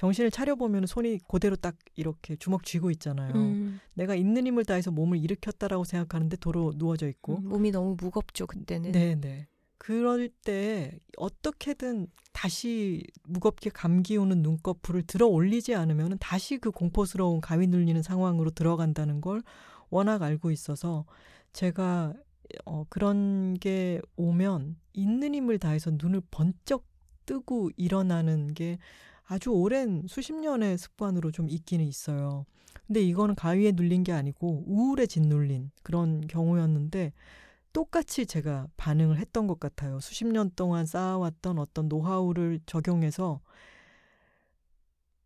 정신을 차려보면 손이 그대로 딱 이렇게 주먹 쥐고 있잖아요. 음. 내가 있는 힘을 다해서 몸을 일으켰다라고 생각하는데 도로 누워져 있고. 음, 몸이 너무 무겁죠 그때는. 네, 네. 그럴 때 어떻게든 다시 무겁게 감기 오는 눈꺼풀을 들어 올리지 않으면 다시 그 공포스러운 가위 눌리는 상황으로 들어간다는 걸 워낙 알고 있어서 제가 어, 그런 게 오면 있는 힘을 다해서 눈을 번쩍 뜨고 일어나는 게 아주 오랜 수십 년의 습관으로 좀 있기는 있어요. 근데 이거는 가위에 눌린 게 아니고 우울에 짓눌린 그런 경우였는데 똑같이 제가 반응을 했던 것 같아요. 수십 년 동안 쌓아왔던 어떤 노하우를 적용해서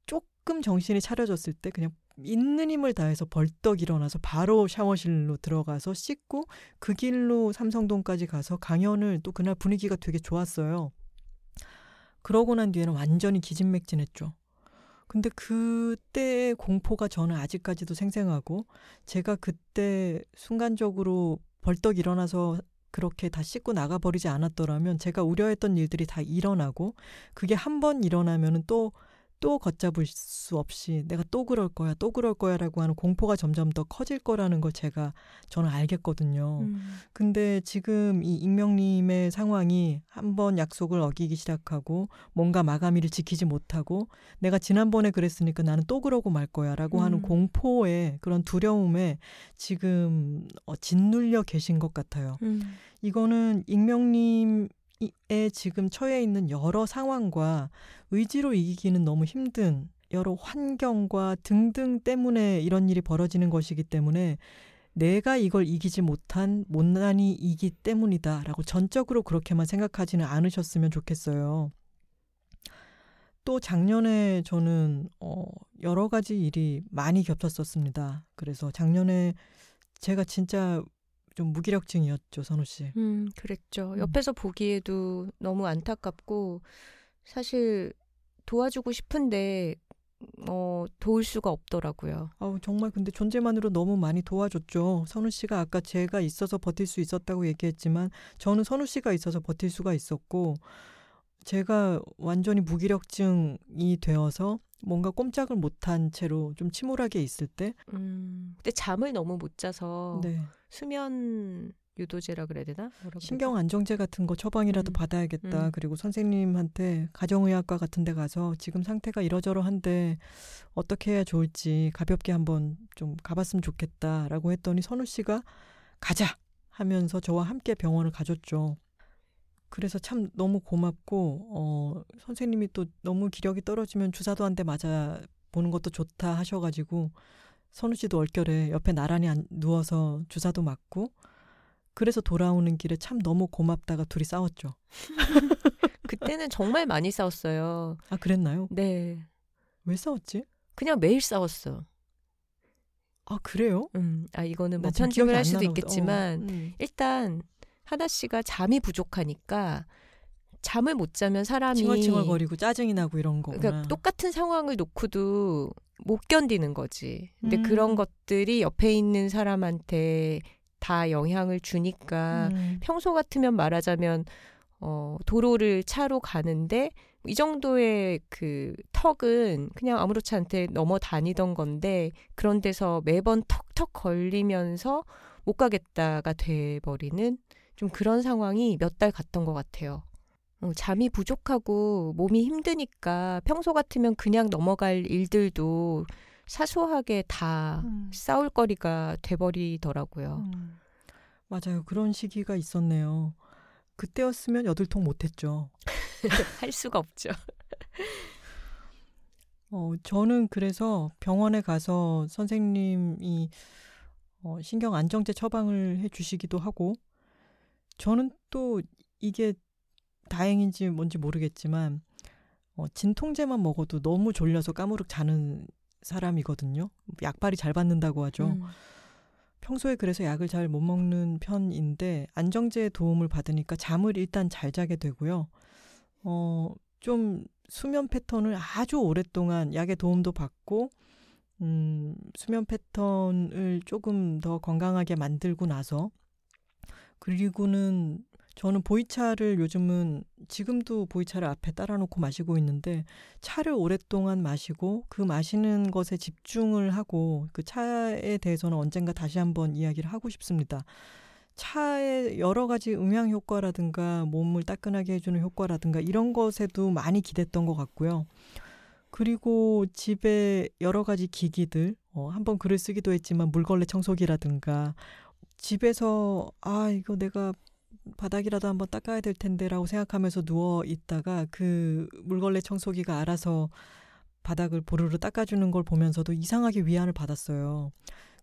조금 정신이 차려졌을 때 그냥 있는 힘을 다해서 벌떡 일어나서 바로 샤워실로 들어가서 씻고 그 길로 삼성동까지 가서 강연을 또 그날 분위기가 되게 좋았어요. 그러고 난 뒤에는 완전히 기진맥진했죠. 근데 그때의 공포가 저는 아직까지도 생생하고 제가 그때 순간적으로 벌떡 일어나서 그렇게 다 씻고 나가버리지 않았더라면 제가 우려했던 일들이 다 일어나고 그게 한 번 일어나면은 또, 또 걷잡을 수 없이 내가 또 그럴 거야, 또 그럴 거야 라고 하는 공포가 점점 더 커질 거라는 걸 제가 저는 알겠거든요. 음. 근데 지금 이 익명님의 상황이 한번 약속을 어기기 시작하고 뭔가 마감일을 지키지 못하고 내가 지난번에 그랬으니까 나는 또 그러고 말 거야 라고 하는 음. 공포에 그런 두려움에 지금 어, 짓눌려 계신 것 같아요. 음. 이거는 익명님 의 지금 처해 있는 여러 상황과 의지로 이기기는 너무 힘든 여러 환경과 등등 때문에 이런 일이 벌어지는 것이기 때문에 내가 이걸 이기지 못한 못난이 이기 때문이다라고 전적으로 그렇게만 생각하지는 않으셨으면 좋겠어요. 또 작년에 저는 어 여러 가지 일이 많이 겹쳤었습니다. 그래서 작년에 제가 진짜 좀 무기력증이었죠, 선우 씨. 음, 그랬죠. 음. 옆에서 보기에도 너무 안타깝고 사실 도와주고 싶은데 어, 도울 수가 없더라고요. 아우 정말 근데 존재만으로 너무 많이 도와줬죠. 선우 씨가 아까 제가 있어서 버틸 수 있었다고 얘기했지만 저는 선우 씨가 있어서 버틸 수가 있었고 제가 완전히 무기력증이 되어서 뭔가 꼼짝을 못한 채로 좀 침울하게 있을 때 음, 근데 잠을 너무 못 자서 네. 수면 유도제라 그래야 되나? 신경 안정제 같은 거 처방이라도 음. 받아야겠다. 음. 그리고 선생님한테 가정의학과 같은 데 가서 지금 상태가 이러저러한데 어떻게 해야 좋을지 가볍게 한번 좀 가봤으면 좋겠다라고 했더니 선우 씨가 가자 하면서 저와 함께 병원을 가줬죠. 그래서 참 너무 고맙고 어 선생님이 또 너무 기력이 떨어지면 주사도 한 대 맞아 보는 것도 좋다 하셔가지고 선우 씨도 얼결에 옆에 나란히 안- 누워서 주사도 맞고 그래서 돌아오는 길에 참 너무 고맙다가 둘이 싸웠죠. 그때는 정말 많이 싸웠어요. 아 그랬나요? 네. 왜 싸웠지? 그냥 매일 싸웠어. 아 그래요? 음, 아 이거는 뭐 편집을 할안 수도 보다. 있겠지만 어, 음. 일단 하나 씨가 잠이 부족하니까 잠을 못 자면 사람이 칭얼칭얼거리고 짜증이 나고 이런 거구나. 그러니까 똑같은 상황을 놓고도 못 견디는 거지. 근데 음. 그런 것들이 옆에 있는 사람한테 다 영향을 주니까 음. 평소 같으면 말하자면 어 도로를 차로 가는데 이 정도의 그 턱은 그냥 아무렇지 않게 넘어 다니던 건데 그런 데서 매번 턱턱 걸리면서 못 가겠다가 돼 버리는 좀 그런 상황이 몇 달 갔던 것 같아요. 어, 잠이 부족하고 몸이 힘드니까 평소 같으면 그냥 넘어갈 일들도 사소하게 다 음. 싸울 거리가 돼버리더라고요. 음. 맞아요. 그런 시기가 있었네요. 그때였으면 여덟 통 못했죠. 할 수가 없죠. 어, 저는 그래서 병원에 가서 선생님이 어, 신경 안정제 처방을 해 주시기도 하고, 저는 또 이게 다행인지 뭔지 모르겠지만, 어, 진통제만 먹어도 너무 졸려서 까무룩 자는 사람이거든요. 약발이 잘 받는다고 하죠. 음. 평소에 그래서 약을 잘 못 먹는 편인데 안정제의 도움을 받으니까 잠을 일단 잘 자게 되고요. 어, 좀 수면 패턴을 아주 오랫동안 약의 도움도 받고 음, 수면 패턴을 조금 더 건강하게 만들고 나서 그리고는 저는 보이차를 요즘은 지금도 보이차를 앞에 따라놓고 마시고 있는데 차를 오랫동안 마시고 그 마시는 것에 집중을 하고 그 차에 대해서는 언젠가 다시 한번 이야기를 하고 싶습니다. 차의 여러 가지 음향 효과라든가 몸을 따끈하게 해주는 효과라든가 이런 것에도 많이 기댔던 것 같고요. 그리고 집에 여러 가지 기기들, 어, 한번 글을 쓰기도 했지만 물걸레 청소기라든가 집에서 아, 이거 내가 바닥이라도 한번 닦아야 될 텐데라고 생각하면서 누워 있다가 그 물걸레 청소기가 알아서 바닥을 보르르 닦아주는 걸 보면서도 이상하게 위안을 받았어요.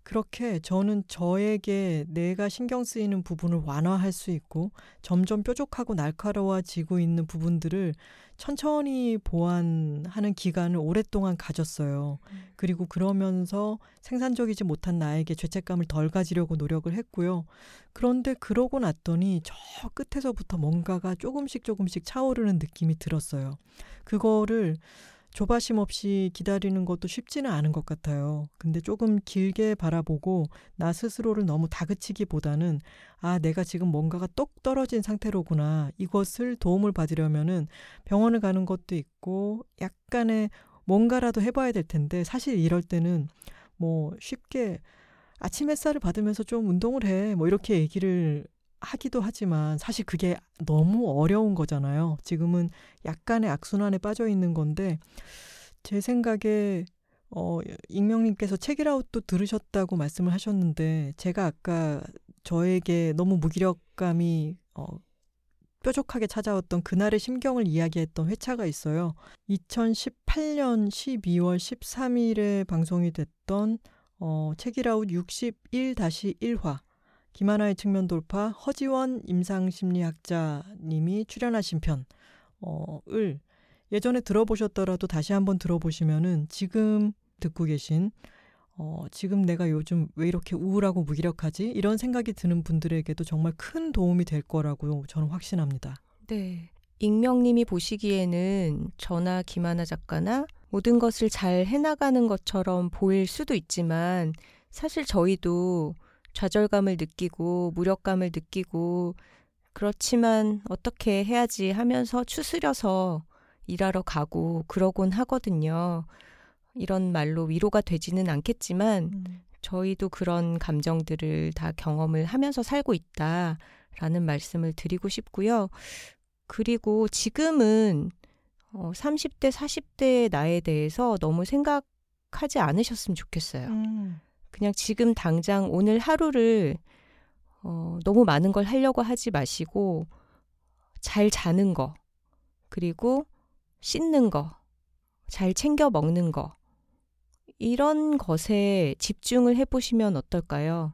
그렇게 저는 저에게 내가 신경 쓰이는 부분을 완화할 수 있고 점점 뾰족하고 날카로워지고 있는 부분들을 천천히 보완하는 기간을 오랫동안 가졌어요. 음. 그리고 그러면서 생산적이지 못한 나에게 죄책감을 덜 가지려고 노력을 했고요. 그런데 그러고 났더니 저 끝에서부터 뭔가가 조금씩 조금씩 차오르는 느낌이 들었어요. 그거를 조바심 없이 기다리는 것도 쉽지는 않은 것 같아요. 근데 조금 길게 바라보고 나 스스로를 너무 다그치기보다는 아, 내가 지금 뭔가가 똑 떨어진 상태로구나. 이것을 도움을 받으려면은 병원을 가는 것도 있고 약간의 뭔가라도 해봐야 될 텐데 사실 이럴 때는 뭐 쉽게 아침 햇살을 받으면서 좀 운동을 해. 뭐 이렇게 얘기를 하기도 하지만 사실 그게 너무 어려운 거잖아요. 지금은 약간의 악순환에 빠져 있는 건데 제 생각에 어 익명님께서 책이라웃도 들으셨다고 말씀을 하셨는데 제가 아까 저에게 너무 무기력감이 어 뾰족하게 찾아왔던 그날의 심경을 이야기했던 회차가 있어요. 2018년 12월 13일에 방송이 됐던 어, 책이라웃 61-1화 김하나의 측면 돌파 허지원 임상심리학자님이 출연하신 편을 예전에 들어보셨더라도 다시 한번 들어보시면은 지금 듣고 계신 어, 지금 내가 요즘 왜 이렇게 우울하고 무기력하지? 이런 생각이 드는 분들에게도 정말 큰 도움이 될 거라고 저는 확신합니다. 네. 익명님이 보시기에는 저나 김하나 작가나 모든 것을 잘 해나가는 것처럼 보일 수도 있지만 사실 저희도 좌절감을 느끼고 무력감을 느끼고 그렇지만 어떻게 해야지 하면서 추스려서 일하러 가고 그러곤 하거든요. 이런 말로 위로가 되지는 않겠지만 음. 저희도 그런 감정들을 다 경험을 하면서 살고 있다라는 말씀을 드리고 싶고요. 그리고 지금은 어, 30대, 40대의 나에 대해서 너무 생각하지 않으셨으면 좋겠어요. 음. 그냥 지금 당장 오늘 하루를 어, 너무 많은 걸 하려고 하지 마시고 잘 자는 거, 그리고 씻는 거, 잘 챙겨 먹는 거, 이런 것에 집중을 해보시면 어떨까요?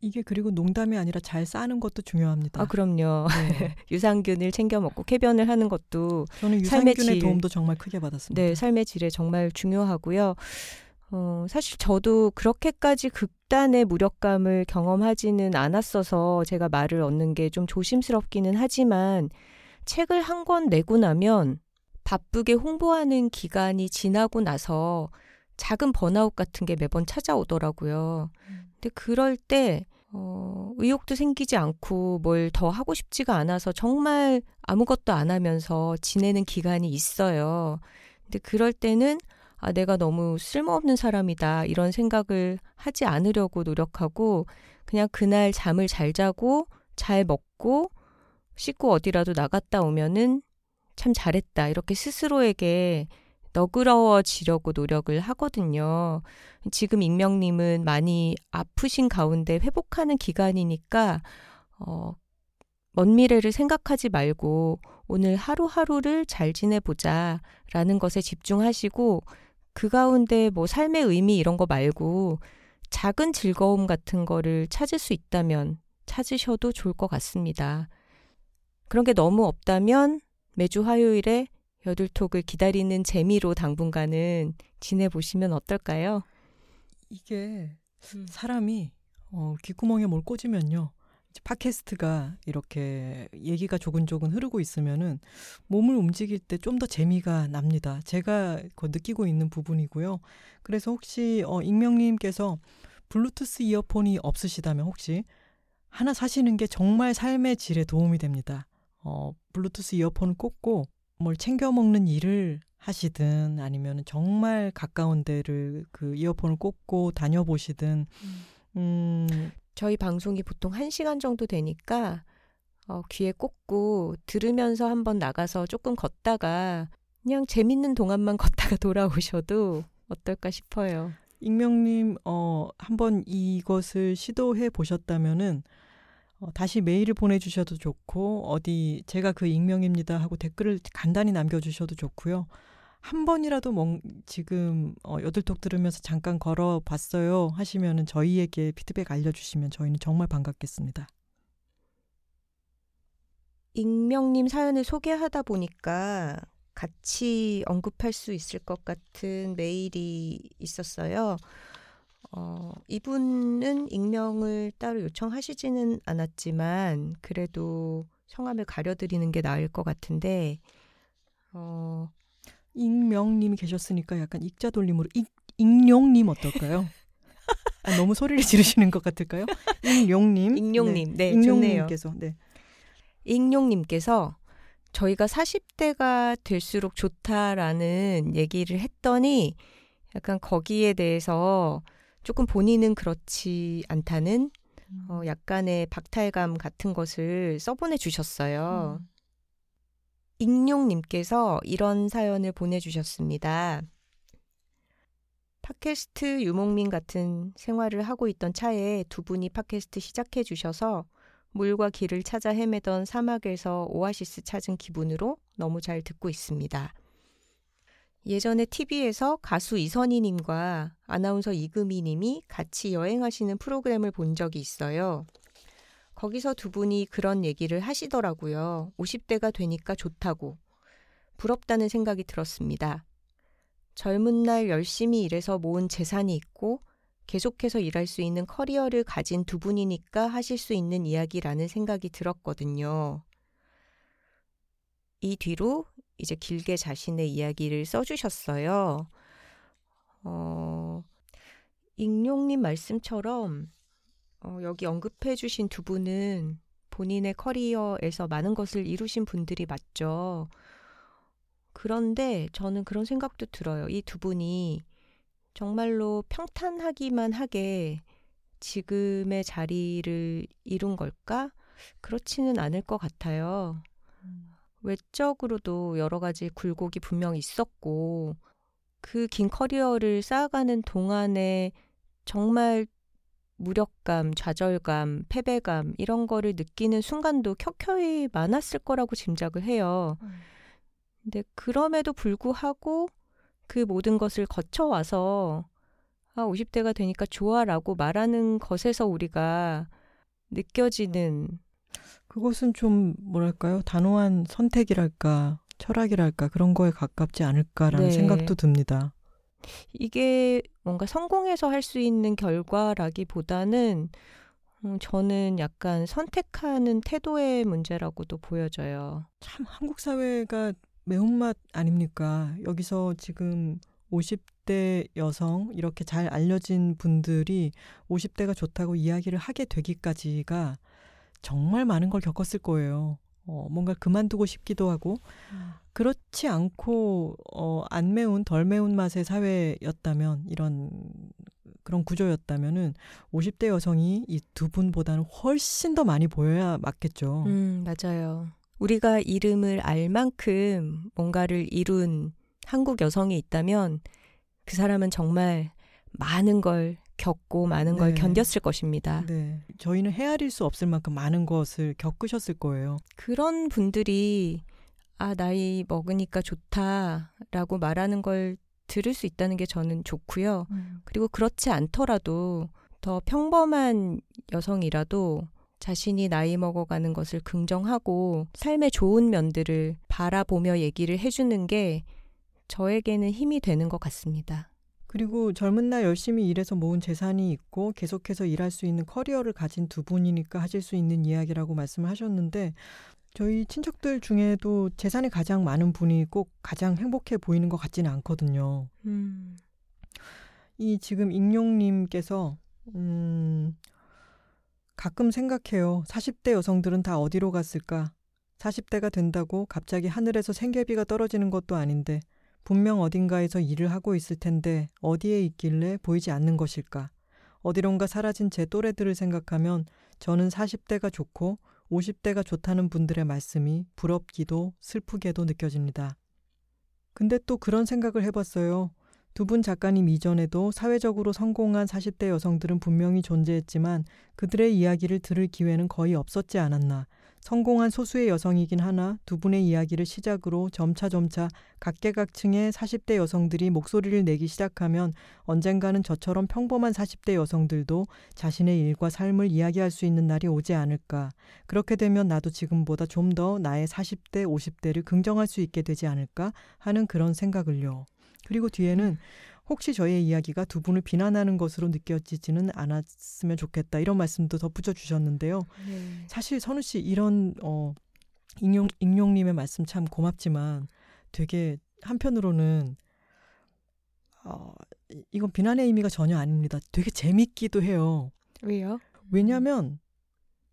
이게 그리고 농담이 아니라 잘 싸는 것도 중요합니다. 아, 그럼요. 네. 유산균을 챙겨 먹고 쾌변을 하는 것도 저는 유산균의 질, 도움도 정말 크게 받았습니다. 네, 삶의 질에 정말 중요하고요. 어, 사실 저도 그렇게까지 극단의 무력감을 경험하지는 않았어서 제가 말을 얻는 게 좀 조심스럽기는 하지만 책을 한 권 내고 나면 바쁘게 홍보하는 기간이 지나고 나서 작은 번아웃 같은 게 매번 찾아오더라고요. 음. 근데 그럴 때, 어, 의욕도 생기지 않고 뭘 더 하고 싶지가 않아서 정말 아무것도 안 하면서 지내는 기간이 있어요. 근데 그럴 때는 아, 내가 너무 쓸모없는 사람이다. 이런 생각을 하지 않으려고 노력하고 그냥 그날 잠을 잘 자고 잘 먹고 씻고 어디라도 나갔다 오면은 참 잘했다. 이렇게 스스로에게 너그러워지려고 노력을 하거든요. 지금 익명님은 많이 아프신 가운데 회복하는 기간이니까, 어, 먼 미래를 생각하지 말고 오늘 하루하루를 잘 지내보자 라는 것에 집중하시고 그 가운데 뭐 삶의 의미 이런 거 말고 작은 즐거움 같은 거를 찾을 수 있다면 찾으셔도 좋을 것 같습니다. 그런 게 너무 없다면 매주 화요일에 여둘톡을 기다리는 재미로 당분간은 지내보시면 어떨까요? 이게 음. 사람이 어, 귓구멍에 뭘 꽂으면요. 팟캐스트가 이렇게 얘기가 조근조근 흐르고 있으면은 몸을 움직일 때 좀 더 재미가 납니다. 제가 그 느끼고 있는 부분이고요. 그래서 혹시 어, 익명님께서 블루투스 이어폰이 없으시다면 혹시 하나 사시는 게 정말 삶의 질에 도움이 됩니다. 어, 블루투스 이어폰을 꽂고 뭘 챙겨 먹는 일을 하시든 아니면 정말 가까운 데를 그 이어폰을 꽂고 다녀보시든 음, 음 저희 방송이 보통 1시간 정도 되니까 어, 귀에 꽂고 들으면서 한번 나가서 조금 걷다가 그냥 재밌는 동안만 걷다가 돌아오셔도 어떨까 싶어요. 익명님, 어, 한번 이것을 시도해 보셨다면은 어, 다시 메일을 보내주셔도 좋고 어디 제가 그 익명입니다 하고 댓글을 간단히 남겨주셔도 좋고요. 한 번이라도 멍, 지금 어, 여덟톡 들으면서 잠깐 걸어봤어요 하시면은 저희에게 피드백 알려주시면 저희는 정말 반갑겠습니다. 익명님 사연을 소개하다 보니까 같이 언급할 수 있을 것 같은 메일이 있었어요. 어, 이분은 익명을 따로 요청하시지는 않았지만 그래도 성함을 가려드리는 게 나을 것 같은데 어, 익명님이 계셨으니까 약간 익자 돌림으로 익, 익룡님 어떨까요? 아, 너무 소리를 지르시는 것 같을까요? 익룡님. 익룡님. 네, 네 익룡님께서. 네. 익룡님께서 저희가 40대가 될수록 좋다라는 얘기를 했더니 약간 거기에 대해서 조금 본인은 그렇지 않다는 어, 음. 약간의 박탈감 같은 것을 써보내 주셨어요. 음. 익룡님께서 이런 사연을 보내주셨습니다. 팟캐스트 유목민 같은 생활을 하고 있던 차에 두 분이 팟캐스트 시작해 주셔서 물과 길을 찾아 헤매던 사막에서 오아시스 찾은 기분으로 너무 잘 듣고 있습니다. 예전에 TV에서 가수 이선희님과 아나운서 이금희님이 같이 여행하시는 프로그램을 본 적이 있어요. 거기서 두 분이 그런 얘기를 하시더라고요. 50대가 되니까 좋다고. 부럽다는 생각이 들었습니다. 젊은 날 열심히 일해서 모은 재산이 있고 계속해서 일할 수 있는 커리어를 가진 두 분이니까 하실 수 있는 이야기라는 생각이 들었거든요. 이 뒤로 이제 길게 자신의 이야기를 써주셨어요. 어, 익룡님 말씀처럼 어, 여기 언급해 주신 두 분은 본인의 커리어에서 많은 것을 이루신 분들이 맞죠. 그런데 저는 그런 생각도 들어요. 이 두 분이 정말로 평탄하기만 하게 지금의 자리를 이룬 걸까? 그렇지는 않을 것 같아요. 음. 외적으로도 여러 가지 굴곡이 분명 있었고, 그 긴 커리어를 쌓아가는 동안에 정말 무력감, 좌절감, 패배감 이런 거를 느끼는 순간도 켜켜이 많았을 거라고 짐작을 해요. 음. 근데 그럼에도 불구하고 그 모든 것을 거쳐와서 아, 50대가 되니까 좋아라고 말하는 것에서 우리가 느껴지는 그것은 좀 뭐랄까요? 단호한 선택이랄까, 철학이랄까 그런 거에 가깝지 않을까라는 네. 생각도 듭니다. 이게 뭔가 성공해서 할 수 있는 결과라기보다는 음, 저는 약간 선택하는 태도의 문제라고도 보여져요. 참 한국 사회가 매운맛 아닙니까? 여기서 지금 50대 여성 이렇게 잘 알려진 분들이 50대가 좋다고 이야기를 하게 되기까지가 정말 많은 걸 겪었을 거예요. 어, 뭔가 그만두고 싶기도 하고 음. 그렇지 않고 어, 안 매운 덜 매운 맛의 사회였다면 이런 그런 구조였다면은 50대 여성이 이 두 분보다는 훨씬 더 많이 보여야 맞겠죠. 음, 맞아요. 우리가 이름을 알 만큼 뭔가를 이룬 한국 여성이 있다면 그 사람은 정말 많은 걸 겪고 많은 걸 네. 견뎠을 것입니다. 네. 저희는 헤아릴 수 없을 만큼 많은 것을 겪으셨을 거예요. 그런 분들이 아, 나이 먹으니까 좋다라고 말하는 걸 들을 수 있다는 게 저는 좋고요. 그리고 그렇지 않더라도 더 평범한 여성이라도 자신이 나이 먹어가는 것을 긍정하고 삶의 좋은 면들을 바라보며 얘기를 해주는 게 저에게는 힘이 되는 것 같습니다. 그리고 젊은 날 열심히 일해서 모은 재산이 있고 계속해서 일할 수 있는 커리어를 가진 두 분이니까 하실 수 있는 이야기라고 말씀을 하셨는데 저희 친척들 중에도 재산이 가장 많은 분이 꼭 가장 행복해 보이는 것 같지는 않거든요. 음, 이 지금 익룡님께서 음, 가끔 생각해요. 40대 여성들은 다 어디로 갔을까? 40대가 된다고 갑자기 하늘에서 생계비가 떨어지는 것도 아닌데 분명 어딘가에서 일을 하고 있을 텐데 어디에 있길래 보이지 않는 것일까? 어디론가 사라진 제 또래들을 생각하면 저는 40대가 좋고 50대가 좋다는 분들의 말씀이 부럽기도 슬프게도 느껴집니다. 근데 또 그런 생각을 해봤어요. 두 분 작가님 이전에도 사회적으로 성공한 40대 여성들은 분명히 존재했지만 그들의 이야기를 들을 기회는 거의 없었지 않았나. 성공한 소수의 여성이긴 하나 두 분의 이야기를 시작으로 점차점차 각계각층의 40대 여성들이 목소리를 내기 시작하면 언젠가는 저처럼 평범한 40대 여성들도 자신의 일과 삶을 이야기할 수 있는 날이 오지 않을까. 그렇게 되면 나도 지금보다 좀 더 나의 40대, 50대를 긍정할 수 있게 되지 않을까 하는 그런 생각을요. 그리고 뒤에는 혹시 저의 이야기가 두 분을 비난하는 것으로 느껴지지는 않았으면 좋겠다 이런 말씀도 덧붙여 주셨는데요. 네. 사실 선우 씨 이런 어 익룡 익룡님의 말씀 참 고맙지만 되게 한편으로는 어 이- 이건 비난의 의미가 전혀 아닙니다. 되게 재밌기도 해요. 왜요? 왜냐하면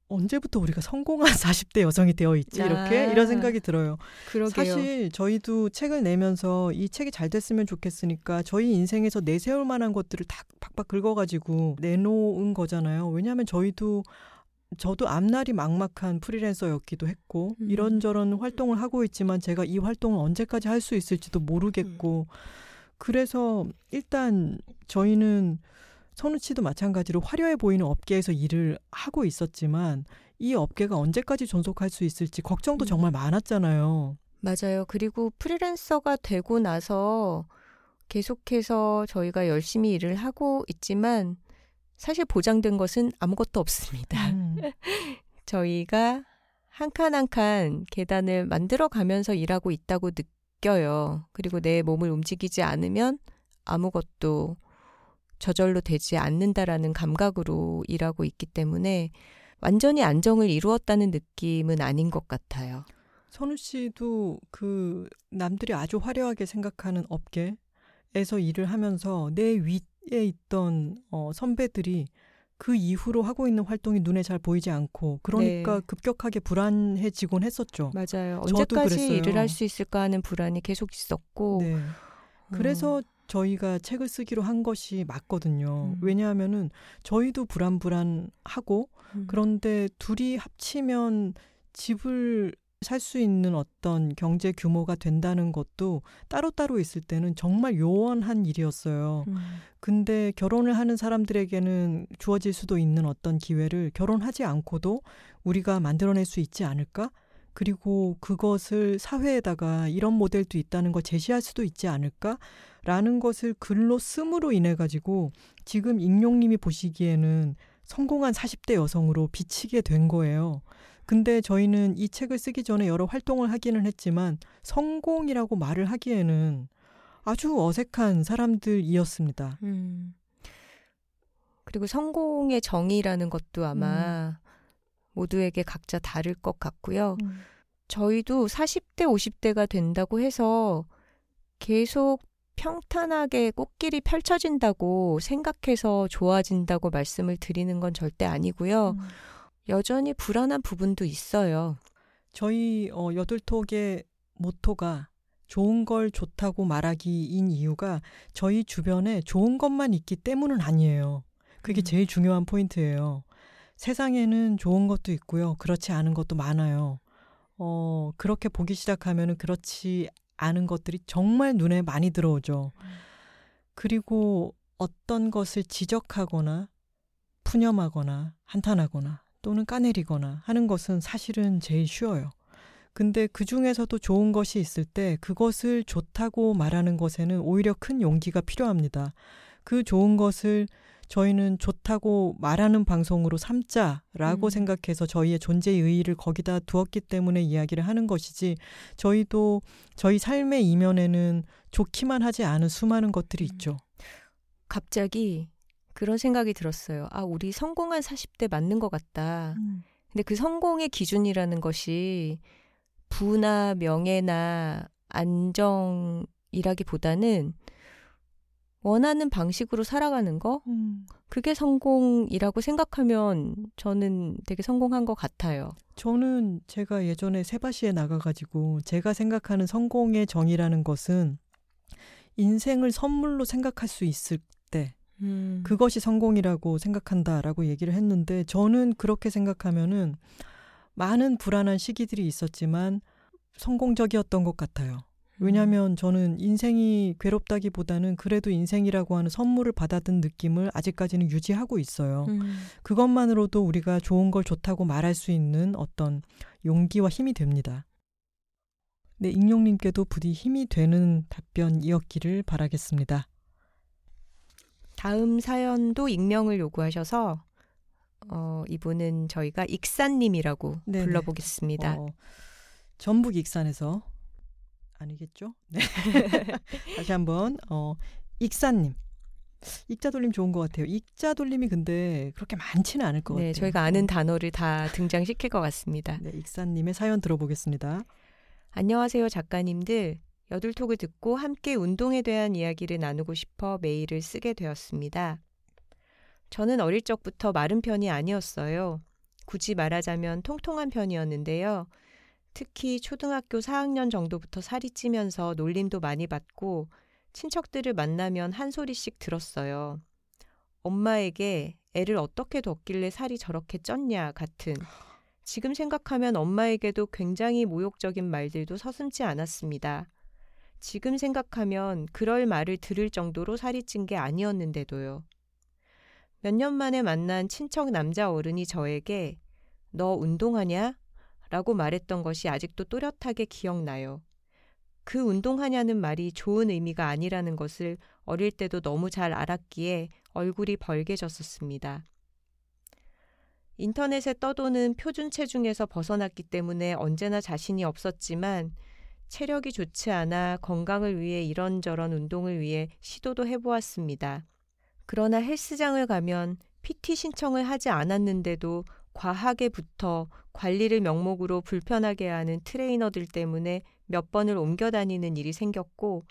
언제부터 우리가 성공한 40대 여성이 되어 있지 이렇게 아. 이런 생각이 들어요. 그러게요. 사실 저희도 책을 내면서 이 책이 잘 됐으면 좋겠으니까 저희 인생에서 내세울 만한 것들을 다 팍팍 긁어가지고 내놓은 거잖아요. 왜냐하면 저희도 저도 앞날이 막막한 프리랜서였기도 했고 음. 이런저런 활동을 하고 있지만 제가 이 활동을 언제까지 할 수 있을지도 모르겠고 그래서 일단 저희는 선우 씨도 마찬가지로 화려해 보이는 업계에서 일을 하고 있었지만 이 업계가 언제까지 존속할 수 있을지 걱정도 음. 정말 많았잖아요. 맞아요. 그리고 프리랜서가 되고 나서 계속해서 저희가 열심히 일을 하고 있지만 사실 보장된 것은 아무것도 없습니다. 음. 저희가 한 칸 한 칸 계단을 만들어 가면서 일하고 있다고 느껴요. 그리고 내 몸을 움직이지 않으면 아무것도 저절로 되지 않는다라는 감각으로 일하고 있기 때문에 완전히 안정을 이루었다는 느낌은 아닌 것 같아요. 선우 씨도 그 남들이 아주 화려하게 생각하는 업계에서 일을 하면서 내 위에 있던 어, 선배들이 그 이후로 하고 있는 활동이 눈에 잘 보이지 않고 그러니까 네. 급격하게 불안해지곤 했었죠. 맞아요. 언제까지. 일을 할 수 있을까 하는 불안이 계속 있었고. 네. 어, 그래서 저희가 책을 쓰기로 한 것이 맞거든요. 음. 왜냐하면은 저희도 불안불안하고 음, 그런데 둘이 합치면 집을 살 수 있는 어떤 경제 규모가 된다는 것도 따로따로 있을 때는 정말 요원한 일이었어요. 음, 근데 결혼을 하는 사람들에게는 주어질 수도 있는 어떤 기회를 결혼하지 않고도 우리가 만들어낼 수 있지 않을까? 그리고 그것을 사회에다가 이런 모델도 있다는 걸 제시할 수도 있지 않을까? 라는 것을 글로 씀으로 인해 가지고 지금 익룡님이 보시기에는 성공한 40대 여성으로 비치게 된 거예요. 근데 저희는 이 책을 쓰기 전에 여러 활동을 하기는 했지만 성공이라고 말을 하기에는 아주 어색한 사람들이었습니다. 음. 그리고 성공의 정의라는 것도 아마 모두에게 각자 다를 것 같고요. 저희도 40대, 50대가 된다고 해서 계속 평탄하게 꽃길이 펼쳐진다고 생각해서 좋아진다고 말씀을 드리는 건 절대 아니고요. 음. 여전히 불안한 부분도 있어요. 저희 어, 여둘톡의 모토가 좋은 걸 좋다고 말하기인 이유가 저희 주변에 좋은 것만 있기 때문은 아니에요. 그게 음. 제일 중요한 포인트예요. 세상에는 좋은 것도 있고요. 그렇지 않은 것도 많아요. 어, 그렇게 보기 시작하면은 그렇지 않은 것들이 정말 눈에 많이 들어오죠. 그리고 어떤 것을 지적하거나 푸념하거나 한탄하거나 또는 까내리거나 하는 것은 사실은 제일 쉬워요. 근데 그 중에서도 좋은 것이 있을 때 그것을 좋다고 말하는 것에는 오히려 큰 용기가 필요합니다. 그 좋은 것을 저희는 좋다고 말하는 방송으로 삼자라고 음. 생각해서 저희의 존재의 의의를 거기다 두었기 때문에 이야기를 하는 것이지 저희도 저희 삶의 이면에는 좋기만 하지 않은 수많은 것들이 음. 있죠. 갑자기 그런 생각이 들었어요. 아, 우리 성공한 40대 맞는 것 같다. 근데 그 성공의 기준이라는 것이 부나 명예나 안정이라기보다는 원하는 방식으로 살아가는 거? 음. 그게 성공이라고 생각하면 저는 되게 성공한 것 같아요. 저는 제가 예전에 세바시에 나가가지고 제가 생각하는 성공의 정의라는 것은 인생을 선물로 생각할 수 있을 때 음. 그것이 성공이라고 생각한다라고 얘기를 했는데 저는 그렇게 생각하면은 많은 불안한 시기들이 있었지만 성공적이었던 것 같아요. 왜냐하면 저는 인생이 괴롭다기보다는 그래도 인생이라고 하는 선물을 받아든 느낌을 아직까지는 유지하고 있어요. 음. 그것만으로도 우리가 좋은 걸 좋다고 말할 수 있는 어떤 용기와 힘이 됩니다. 네, 익룡님께도 부디 힘이 되는 답변이었기를 바라겠습니다. 다음 사연도 익명을 요구하셔서 어, 이분은 저희가 익사님이라고 네네. 불러보겠습니다. 어, 전북 익산에서 아니겠죠? 네. 다시 한번 어, 익사님. 익자 돌림 좋은 것 같아요. 익자 돌림이 근데 그렇게 많지는 않을 것 네, 같아요. 저희가 아는 단어를 다 등장시킬 것 같습니다. 네, 익사님의 사연 들어보겠습니다. 안녕하세요, 작가님들. 여둘톡을 듣고 함께 운동에 대한 이야기를 나누고 싶어 메일을 쓰게 되었습니다. 저는 어릴 적부터 마른 편이 아니었어요. 굳이 말하자면 통통한 편이었는데요. 특히 초등학교 4학년 정도부터 살이 찌면서 놀림도 많이 받고 친척들을 만나면 한 소리씩 들었어요. 엄마에게 애를 어떻게 뒀길래 살이 저렇게 쪘냐 같은 지금 생각하면 엄마에게도 굉장히 모욕적인 말들도 서슴지 않았습니다. 지금 생각하면 그럴 말을 들을 정도로 살이 찐 게 아니었는데도요. 몇 년 만에 만난 친척 남자 어른이 저에게 너 운동하냐? 라고 말했던 것이 아직도 또렷하게 기억나요. 그 운동하냐는 말이 좋은 의미가 아니라는 것을 어릴 때도 너무 잘 알았기에 얼굴이 벌개졌었습니다. 인터넷에 떠도는 표준 체중에서 벗어났기 때문에 언제나 자신이 없었지만 체력이 좋지 않아 건강을 위해 이런저런 운동을 위해 시도도 해보았습니다. 그러나 헬스장을 가면 PT 신청을 하지 않았는데도 과하게 붙어 관리를 명목으로 불편하게 하는 트레이너들 때문에 몇 번을 옮겨 다니는 일이 생겼고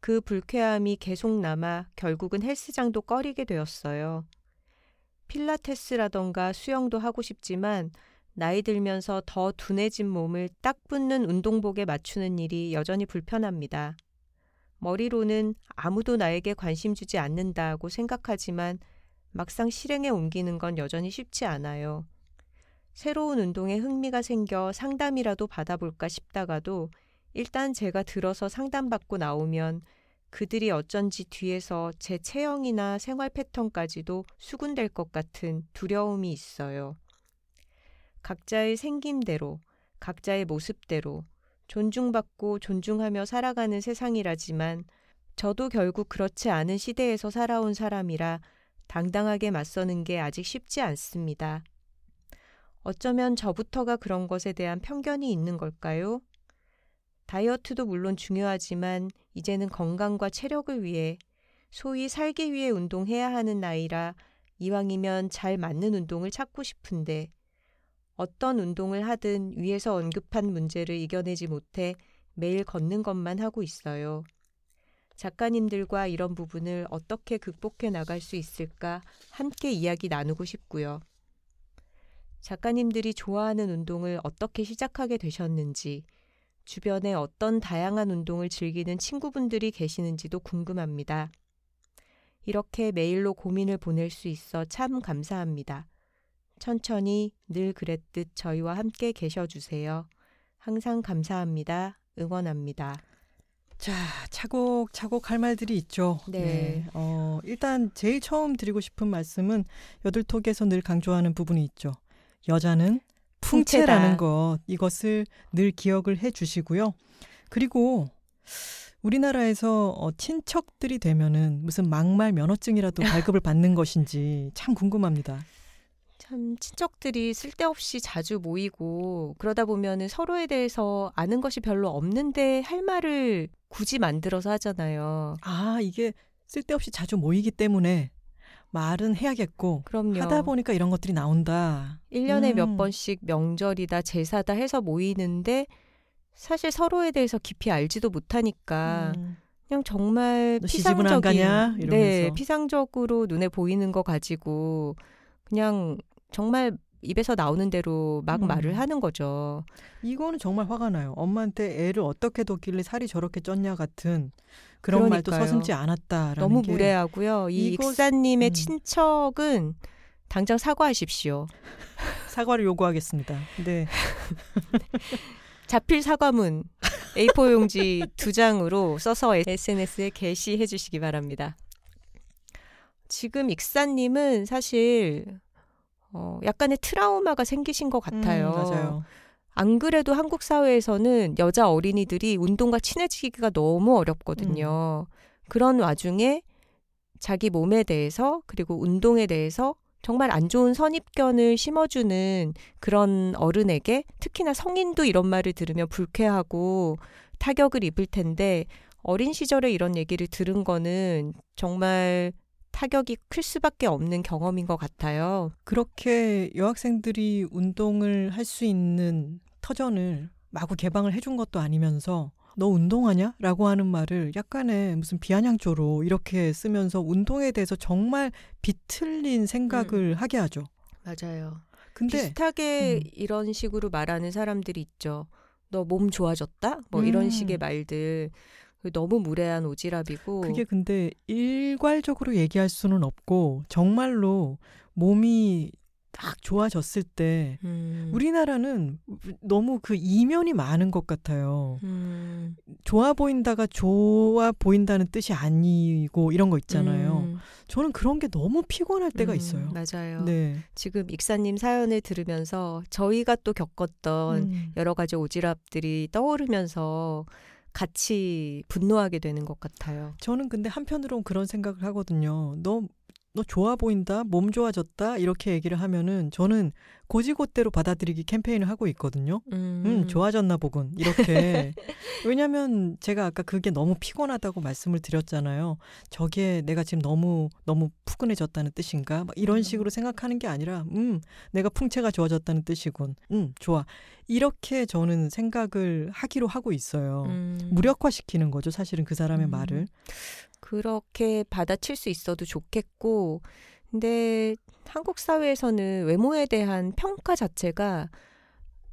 그 불쾌함이 계속 남아 결국은 헬스장도 꺼리게 되었어요. 필라테스라던가 수영도 하고 싶지만 나이 들면서 더 둔해진 몸을 딱 붙는 운동복에 맞추는 일이 여전히 불편합니다. 머리로는 아무도 나에게 관심 주지 않는다고 생각하지만 막상 실행에 옮기는 건 여전히 쉽지 않아요. 새로운 운동에 흥미가 생겨 상담이라도 받아볼까 싶다가도 일단 제가 들어서 상담받고 나오면 그들이 어쩐지 뒤에서 제 체형이나 생활 패턴까지도 수군될 것 같은 두려움이 있어요. 각자의 생김대로, 각자의 모습대로 존중받고 존중하며 살아가는 세상이라지만 저도 결국 그렇지 않은 시대에서 살아온 사람이라 당당하게 맞서는 게 아직 쉽지 않습니다. 어쩌면 저부터가 그런 것에 대한 편견이 있는 걸까요? 다이어트도 물론 중요하지만 이제는 건강과 체력을 위해 소위 살기 위해 운동해야 하는 나이라 이왕이면 잘 맞는 운동을 찾고 싶은데 어떤 운동을 하든 위에서 언급한 문제를 이겨내지 못해 매일 걷는 것만 하고 있어요. 작가님들과 이런 부분을 어떻게 극복해 나갈 수 있을까 함께 이야기 나누고 싶고요. 작가님들이 좋아하는 운동을 어떻게 시작하게 되셨는지, 주변에 어떤 다양한 운동을 즐기는 친구분들이 계시는지도 궁금합니다. 이렇게 메일로 고민을 보낼 수 있어 참 감사합니다. 천천히 늘 그랬듯 저희와 함께 계셔주세요. 항상 감사합니다. 응원합니다. 자, 차곡차곡 할 말들이 있죠. 네. 어, 일단 제일 처음 드리고 싶은 말씀은 여들톡에서 늘 강조하는 부분이 있죠. 여자는 풍채라는. 것, 이것을 늘 기억을 해 주시고요. 그리고 우리나라에서 어, 친척들이 되면은 무슨 막말 면허증이라도 발급을 받는 것인지 참 궁금합니다. 참 친척들이 쓸데없이 자주 모이고 그러다 보면은 서로에 대해서 아는 것이 별로 없는데 할 말을 굳이 만들어서 하잖아요. 아, 이게 쓸데없이 자주 모이기 때문에 말은 해야겠고 그럼요. 하다 보니까 이런 것들이 나온다. 1년에 몇 음. 번씩 명절이다 제사다 해서 모이는데 사실 서로에 대해서 깊이 알지도 못하니까 음. 그냥 정말 피상적인 가냐? 네. 피상적으로 눈에 보이는 거 가지고 그냥 정말 입에서 나오는 대로 막 음. 말을 하는 거죠. 이거는 정말 화가 나요. 엄마한테 애를 어떻게 뒀길래 살이 저렇게 쪘냐 같은 그런 말도 그러니까요. 서슴지 않았다라는 너무 게 무례하고요. 이 이거- 익사님의 음. 친척은 당장 사과하십시오. 사과를 요구하겠습니다. 네. 자필 사과문 A4 용지 두 장으로 써서 SNS에 게시해 주시기 바랍니다. 지금 익사님은 사실 어, 약간의 트라우마가 생기신 것 같아요. 음, 맞아요. 안 그래도 한국 사회에서는 여자 어린이들이 운동과 친해지기가 너무 어렵거든요. 그런 와중에 자기 몸에 대해서 그리고 운동에 대해서 정말 안 좋은 선입견을 심어주는 그런 어른에게 특히나 성인도 이런 말을 들으면 불쾌하고 타격을 입을 텐데 어린 시절에 이런 얘기를 들은 거는 정말 타격이 클 수밖에 없는 경험인 것 같아요. 그렇게 여학생들이 운동을 할 수 있는 터전을 마구 개방을 해준 것도 아니면서 너 운동하냐? 라고 하는 말을 약간의 무슨 비아냥조로 이렇게 쓰면서 운동에 대해서 정말 비틀린 생각을 하게 하죠. 맞아요. 근데 비슷하게 음. 이런 식으로 말하는 사람들이 있죠. 너 몸 좋아졌다? 뭐 음. 이런 식의 말들. 너무 무례한 오지랖이고. 그게 근데 일괄적으로 얘기할 수는 없고 정말로 몸이 딱 좋아졌을 때 음. 우리나라는 너무 그 이면이 많은 것 같아요. 음. 좋아 보인다가 좋아 보인다는 뜻이 아니고 이런 거 있잖아요. 음. 저는 그런 게 너무 피곤할 때가 음, 있어요. 맞아요. 네. 지금 익사님 사연을 들으면서 저희가 또 겪었던 음. 여러 가지 오지랖들이 떠오르면서 같이 분노하게 되는 것 같아요. 저는 근데 한편으로는 그런 생각을 하거든요. 너, 너 좋아 보인다? 몸 좋아졌다? 이렇게 얘기를 하면은 저는 고지고대로 받아들이기 캠페인을 하고 있거든요. 음, 음, 좋아졌나 보군. 이렇게. 왜냐면 제가 아까 그게 너무 피곤하다고 말씀을 드렸잖아요. 저게 내가 지금 너무, 너무 푸근해졌다는 뜻인가? 막 이런 음. 식으로 생각하는 게 아니라, 음, 내가 풍채가 좋아졌다는 뜻이군. 음, 좋아. 이렇게 저는 생각을 하기로 하고 있어요. 음. 무력화시키는 거죠. 사실은 그 사람의 음. 말을. 그렇게 받아칠 수 있어도 좋겠고, 근데 한국 사회에서는 외모에 대한 평가 자체가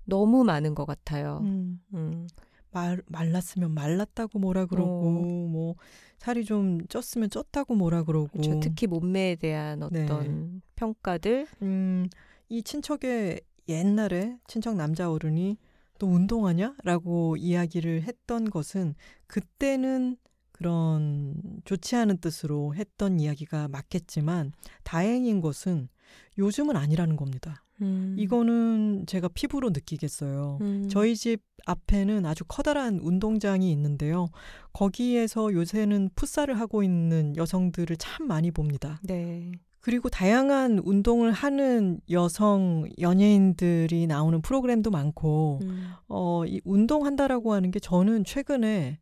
너무 많은 것 같아요. 음, 음. 말, 말랐으면 말랐다고 뭐라 그러고, 어. 뭐, 살이 좀 쪘으면 쪘다고 뭐라 그러고. 그렇죠. 특히 몸매에 대한 네. 어떤 평가들. 음, 이 친척의 옛날에 친척 남자 어른이 또 운동하냐? 라고 이야기를 했던 것은 그때는 그런 좋지 않은 뜻으로 했던 이야기가 맞겠지만 다행인 것은 요즘은 아니라는 겁니다. 음. 이거는 제가 피부로 느끼겠어요. 음. 저희 집 앞에는 아주 커다란 운동장이 있는데요. 거기에서 요새는 풋살을 하고 있는 여성들을 참 많이 봅니다. 네. 그리고 다양한 운동을 하는 여성 연예인들이 나오는 프로그램도 많고, 음. 어, 이 운동한다라고 하는 게 저는 최근에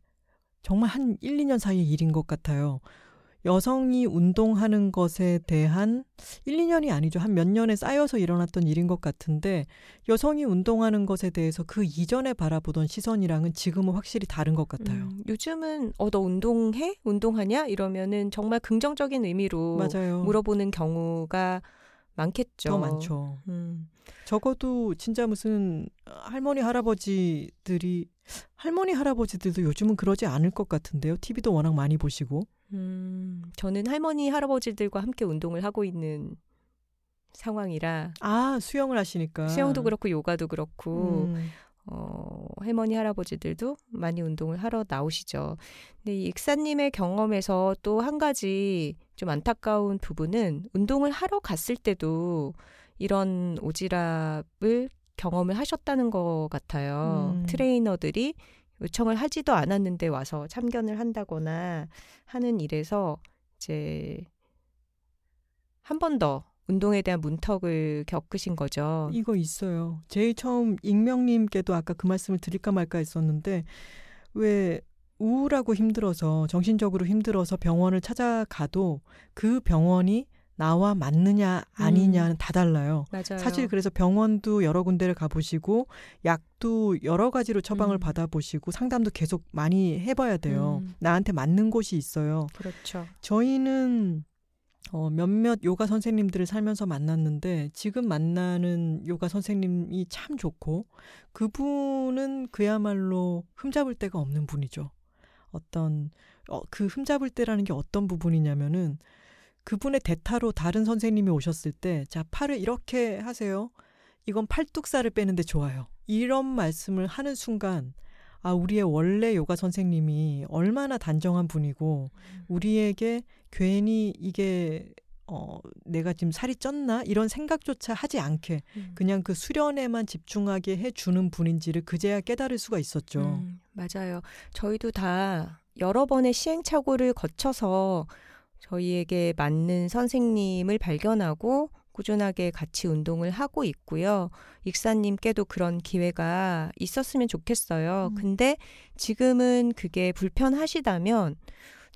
정말 한 1, 2년 사이의 일인 것 같아요. 여성이 운동하는 것에 대한 1, 2년이 아니죠. 한 몇 년에 쌓여서 일어났던 일인 것 같은데 여성이 운동하는 것에 대해서 그 이전에 바라보던 시선이랑은 지금은 확실히 다른 것 같아요. 음, 요즘은 어 너 운동해? 운동하냐? 이러면은 정말 긍정적인 의미로 맞아요. 물어보는 경우가 많겠죠. 더 많죠. 음. 적어도 진짜 무슨 할머니 할아버지들이 할머니 할아버지들도 요즘은 그러지 않을 것 같은데요. TV도 워낙 많이 보시고. 음, 저는 할머니 할아버지들과 함께 운동을 하고 있는 상황이라 아 수영을 하시니까 수영도 그렇고 요가도 그렇고 음. 어, 할머니 할아버지들도 많이 운동을 하러 나오시죠. 근데 이 익사님의 경험에서 또 한 가지 좀 안타까운 부분은 운동을 하러 갔을 때도 이런 오지랖을 경험을 하셨다는 것 같아요. 음. 트레이너들이 요청을 하지도 않았는데 와서 참견을 한다거나 하는 일에서 이제 한 번 더 운동에 대한 문턱을 겪으신 거죠. 이거 있어요. 제일 처음 익명님께도 아까 그 말씀을 드릴까 말까 했었는데 왜 우울하고 힘들어서 정신적으로 힘들어서 병원을 찾아가도 그 병원이 나와 맞느냐 아니냐는 음. 다 달라요. 맞아요. 사실 그래서 병원도 여러 군데를 가보시고 약도 여러 가지로 처방을 음. 받아보시고 상담도 계속 많이 해봐야 돼요. 음. 나한테 맞는 곳이 있어요. 그렇죠. 저희는 어, 몇몇 요가 선생님들을 살면서 만났는데 지금 만나는 요가 선생님이 참 좋고 그분은 그야말로 흠잡을 데가 없는 분이죠. 어떤 어, 그 흠잡을 때라는 게 어떤 부분이냐면은 그분의 대타로 다른 선생님이 오셨을 때 자 팔을 이렇게 하세요. 이건 팔뚝살을 빼는데 좋아요. 이런 말씀을 하는 순간 아 우리의 원래 요가 선생님이 얼마나 단정한 분이고 우리에게 괜히 이게 어 내가 지금 살이 쪘나 이런 생각조차 하지 않게 음. 그냥 그 수련에만 집중하게 해 주는 분인지를 그제야 깨달을 수가 있었죠. 음, 맞아요. 저희도 다 여러 번의 시행착오를 거쳐서 저희에게 맞는 선생님을 발견하고 꾸준하게 같이 운동을 하고 있고요. 익사님께도 그런 기회가 있었으면 좋겠어요. 음. 근데 지금은 그게 불편하시다면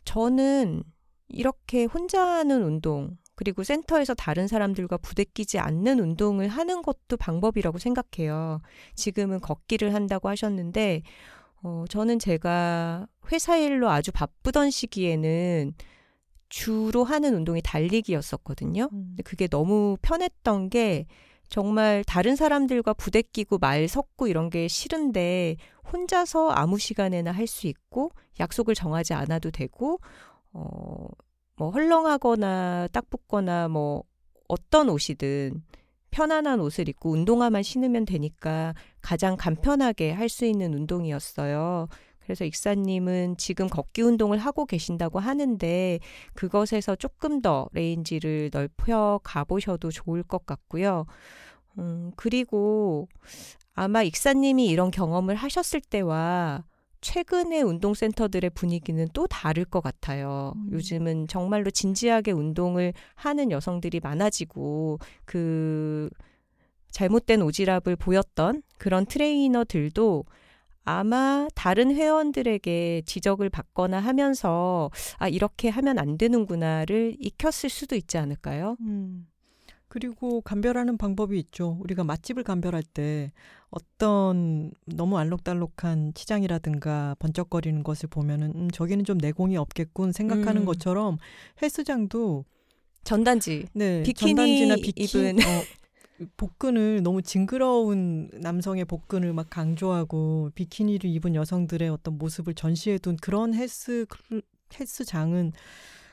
저는 이렇게 혼자 하는 운동, 그리고 센터에서 다른 사람들과 부대끼지 않는 운동을 하는 것도 방법이라고 생각해요. 지금은 걷기를 한다고 하셨는데, 어, 저는 제가 회사 일로 아주 바쁘던 시기에는 주로 하는 운동이 달리기였었거든요. 음. 근데 그게 너무 편했던 게 정말 다른 사람들과 부대끼고 말 섞고 이런 게 싫은데 혼자서 아무 시간에나 할 수 있고 약속을 정하지 않아도 되고 어, 뭐 헐렁하거나 딱 붙거나 뭐 어떤 옷이든 편안한 옷을 입고 운동화만 신으면 되니까 가장 간편하게 할 수 있는 운동이었어요. 그래서 익사님은 지금 걷기 운동을 하고 계신다고 하는데 그것에서 조금 더 range를 넓혀 가보셔도 좋을 것 같고요. 음, 그리고 아마 익사님이 이런 경험을 하셨을 때와 최근의 운동센터들의 분위기는 또 다를 것 같아요. 음. 요즘은 정말로 진지하게 운동을 하는 여성들이 많아지고 그 잘못된 오지랖을 보였던 그런 트레이너들도 아마 다른 회원들에게 지적을 받거나 하면서 아 이렇게 하면 안 되는구나를 익혔을 수도 있지 않을까요? 음. 그리고 감별하는 방법이 있죠. 우리가 맛집을 감별할 때 어떤 너무 알록달록한 치장이라든가 번쩍거리는 것을 보면은 음, 저기는 좀 내공이 없겠군 생각하는 음. 것처럼 헬스장도 전단지 네, 비키니 전단지나 비키, 입은 어, 복근을 너무 징그러운 남성의 복근을 막 강조하고 비키니를 입은 여성들의 어떤 모습을 전시해둔 그런 헬스 클- 헬스장은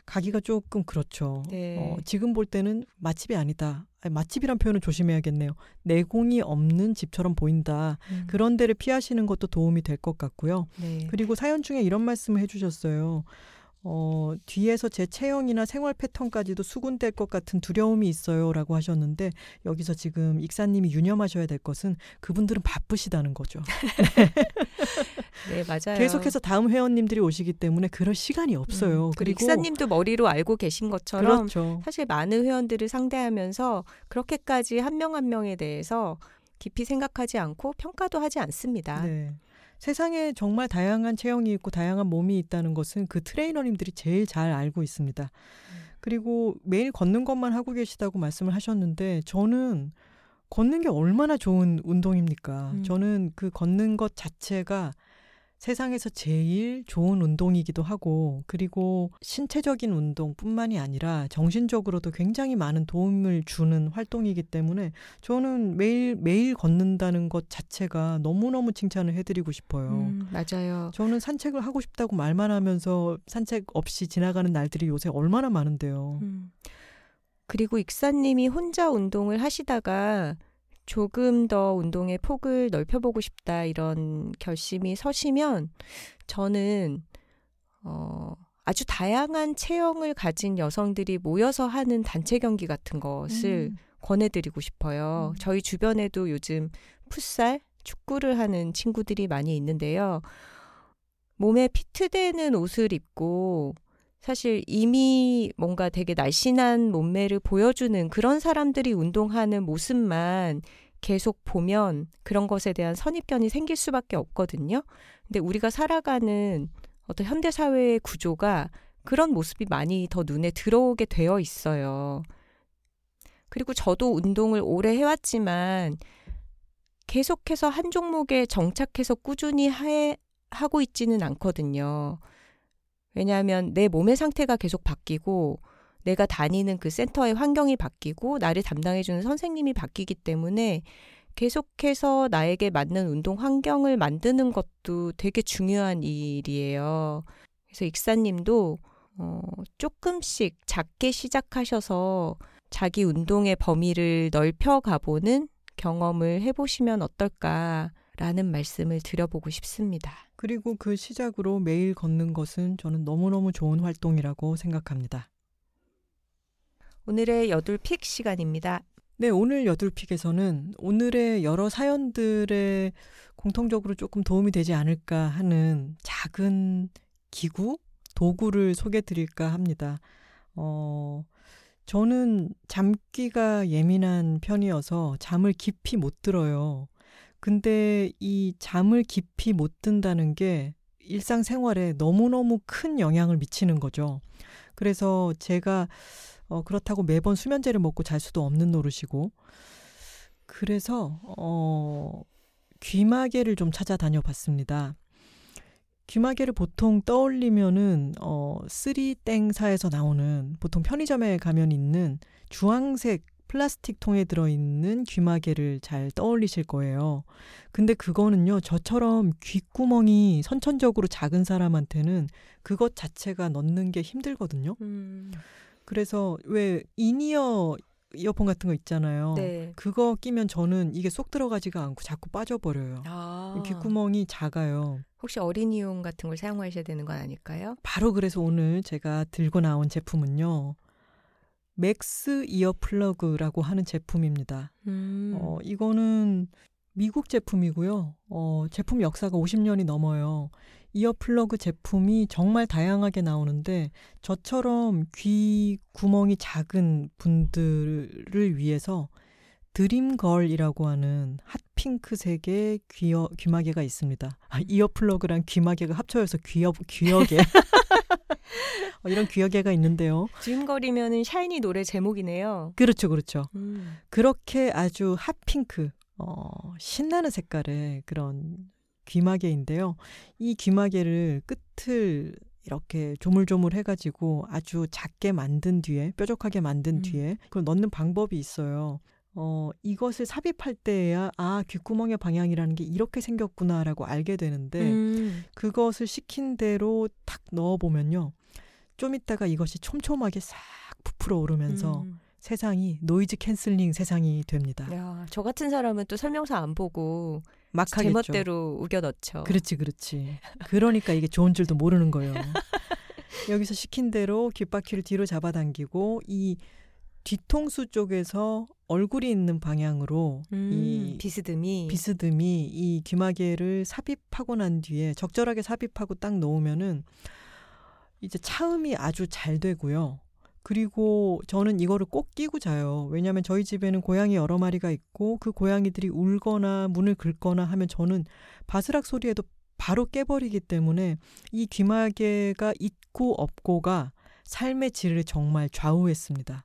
가기가 조금 그렇죠. 네. 어, 지금 볼 때는 맛집이 아니다. 아니, 맛집이란 표현은 조심해야겠네요. 내공이 없는 집처럼 보인다. 음, 그런 데를 피하시는 것도 도움이 될 것 같고요. 네. 그리고 사연 중에 이런 말씀을 해주셨어요. 어, 뒤에서 제 체형이나 생활 패턴까지도 수군될 것 같은 두려움이 있어요. 라고 하셨는데, 여기서 지금 익사님이 유념하셔야 될 것은 그분들은 바쁘시다는 거죠. 네 맞아요. 계속해서 다음 회원님들이 오시기 때문에 그럴 시간이 없어요. 음, 그리고 익사님도 머리로 알고 계신 것처럼 그렇죠. 사실 많은 회원들을 상대하면서 그렇게까지 한 명한 명에 대해서 깊이 생각하지 않고 평가도 하지 않습니다. 네. 세상에 정말 다양한 체형이 있고 다양한 몸이 있다는 것은 그 트레이너님들이 제일 잘 알고 있습니다. 그리고 매일 걷는 것만 하고 계시다고 말씀을 하셨는데 저는 걷는 게 얼마나 좋은 운동입니까? 음. 저는 그 걷는 것 자체가 세상에서 제일 좋은 운동이기도 하고 그리고 신체적인 운동뿐만이 아니라 정신적으로도 굉장히 많은 도움을 주는 활동이기 때문에 저는 매일 매일 걷는다는 것 자체가 너무너무 칭찬을 해드리고 싶어요. 음, 맞아요. 저는 산책을 하고 싶다고 말만 하면서 산책 없이 지나가는 날들이 요새 얼마나 많은데요. 음. 그리고 익사님이 혼자 운동을 하시다가 조금 더 운동의 폭을 넓혀보고 싶다 이런 결심이 서시면 저는 어, 아주 다양한 체형을 가진 여성들이 모여서 하는 단체 경기 같은 것을 음. 권해드리고 싶어요. 음. 저희 주변에도 요즘 풋살, 축구를 하는 친구들이 많이 있는데요. 몸에 피트되는 옷을 입고 사실 이미 뭔가 되게 날씬한 몸매를 보여주는 그런 사람들이 운동하는 모습만 계속 보면 그런 것에 대한 선입견이 생길 수밖에 없거든요. 근데 우리가 살아가는 어떤 현대 사회의 구조가 그런 모습이 많이 더 눈에 들어오게 되어 있어요. 그리고 저도 운동을 오래 해왔지만 계속해서 한 종목에 정착해서 꾸준히 해, 하고 있지는 않거든요. 왜냐하면 내 몸의 상태가 계속 바뀌고 내가 다니는 그 센터의 환경이 바뀌고 나를 담당해주는 선생님이 바뀌기 때문에 계속해서 나에게 맞는 운동 환경을 만드는 것도 되게 중요한 일이에요. 그래서 익사님도 어, 조금씩 작게 시작하셔서 자기 운동의 범위를 넓혀 가보는 경험을 해보시면 어떨까 라는 말씀을 드려보고 싶습니다. 그리고 그 시작으로 매일 걷는 것은 저는 너무너무 좋은 활동이라고 생각합니다. 오늘의 여둘픽 시간입니다. 네, 오늘 여둘픽에서는 오늘의 여러 사연들에 공통적으로 조금 도움이 되지 않을까 하는 작은 기구, 도구를 소개해 드릴까 합니다. 어, 저는 잠귀가 예민한 편이어서 잠을 깊이 못 들어요. 근데 이 잠을 깊이 못 든다는 게 일상생활에 너무너무 큰 영향을 미치는 거죠. 그래서 제가 어, 그렇다고 매번 수면제를 먹고 잘 수도 없는 노릇이고, 그래서, 어, 귀마개를 좀 찾아다녀 봤습니다. 귀마개를 보통 떠올리면은, 어, three땡사에서 나오는, 보통 편의점에 가면 있는 주황색 플라스틱 통에 들어있는 귀마개를 잘 떠올리실 거예요. 근데 그거는요, 저처럼 귓구멍이 선천적으로 작은 사람한테는 그것 자체가 넣는 게 힘들거든요. 음, 그래서 왜 in-ear 이어폰 같은 거 있잖아요. 네. 그거 끼면 저는 이게 쏙 들어가지가 않고 자꾸 빠져버려요. 아, 귓구멍이 작아요. 혹시 어린이용 같은 걸 사용하셔야 되는 건 아닐까요? 바로 그래서 오늘 제가 들고 나온 제품은요. Mack's ear plug라고 하는 제품입니다. 음, 어, 이거는 미국 제품이고요. 어, 제품 역사가 50년이 넘어요. ear plug 제품이 정말 다양하게 나오는데 저처럼 귀 구멍이 작은 분들을 위해서 Dream Girl이라고 하는 hot pink색의 귀어, 귀마개가 있습니다. 아, ear plug랑 귀마개가 합쳐져서 귀여, 귀여개. 어, 이런 귀여개가 있는데요. Dream Girl이면은 샤이니 노래 제목이네요. 그렇죠, 그렇죠. 음, 그렇게 아주 hot pink, 어, 신나는 색깔의 그런 귀마개인데요. 이 귀마개를 끝을 이렇게 조물조물 해가지고 아주 작게 만든 뒤에, 뾰족하게 만든 음. 뒤에 그걸 넣는 방법이 있어요. 어, 이것을 삽입할 때야, 아, 귓구멍의 방향이라는 게 이렇게 생겼구나라고 알게 되는데, 음, 그것을 시킨 대로 탁 넣어보면요. 좀 있다가 이것이 촘촘하게 싹 부풀어 오르면서 음. 세상이 noise canceling 세상이 됩니다. 야, 저 같은 사람은 또 설명서 안 보고 막 하겠죠. 제멋대로 우겨 넣죠. 그렇지, 그렇지. 그러니까 이게 좋은 줄도 모르는 거예요. 여기서 시킨 대로 귓바퀴를 뒤로 잡아당기고 이 뒤통수 쪽에서 얼굴이 있는 방향으로 음, 이 비스듬히. 비스듬히 이 귀마개를 삽입하고 난 뒤에 적절하게 삽입하고 딱 놓으면은 이제 차음이 아주 잘 되고요. 그리고 저는 이거를 꼭 끼고 자요. 왜냐하면 저희 집에는 고양이 여러 마리가 있고 그 고양이들이 울거나 문을 긁거나 하면 저는 바스락 소리에도 바로 깨버리기 때문에 이 귀마개가 있고 없고가 삶의 질을 정말 좌우했습니다.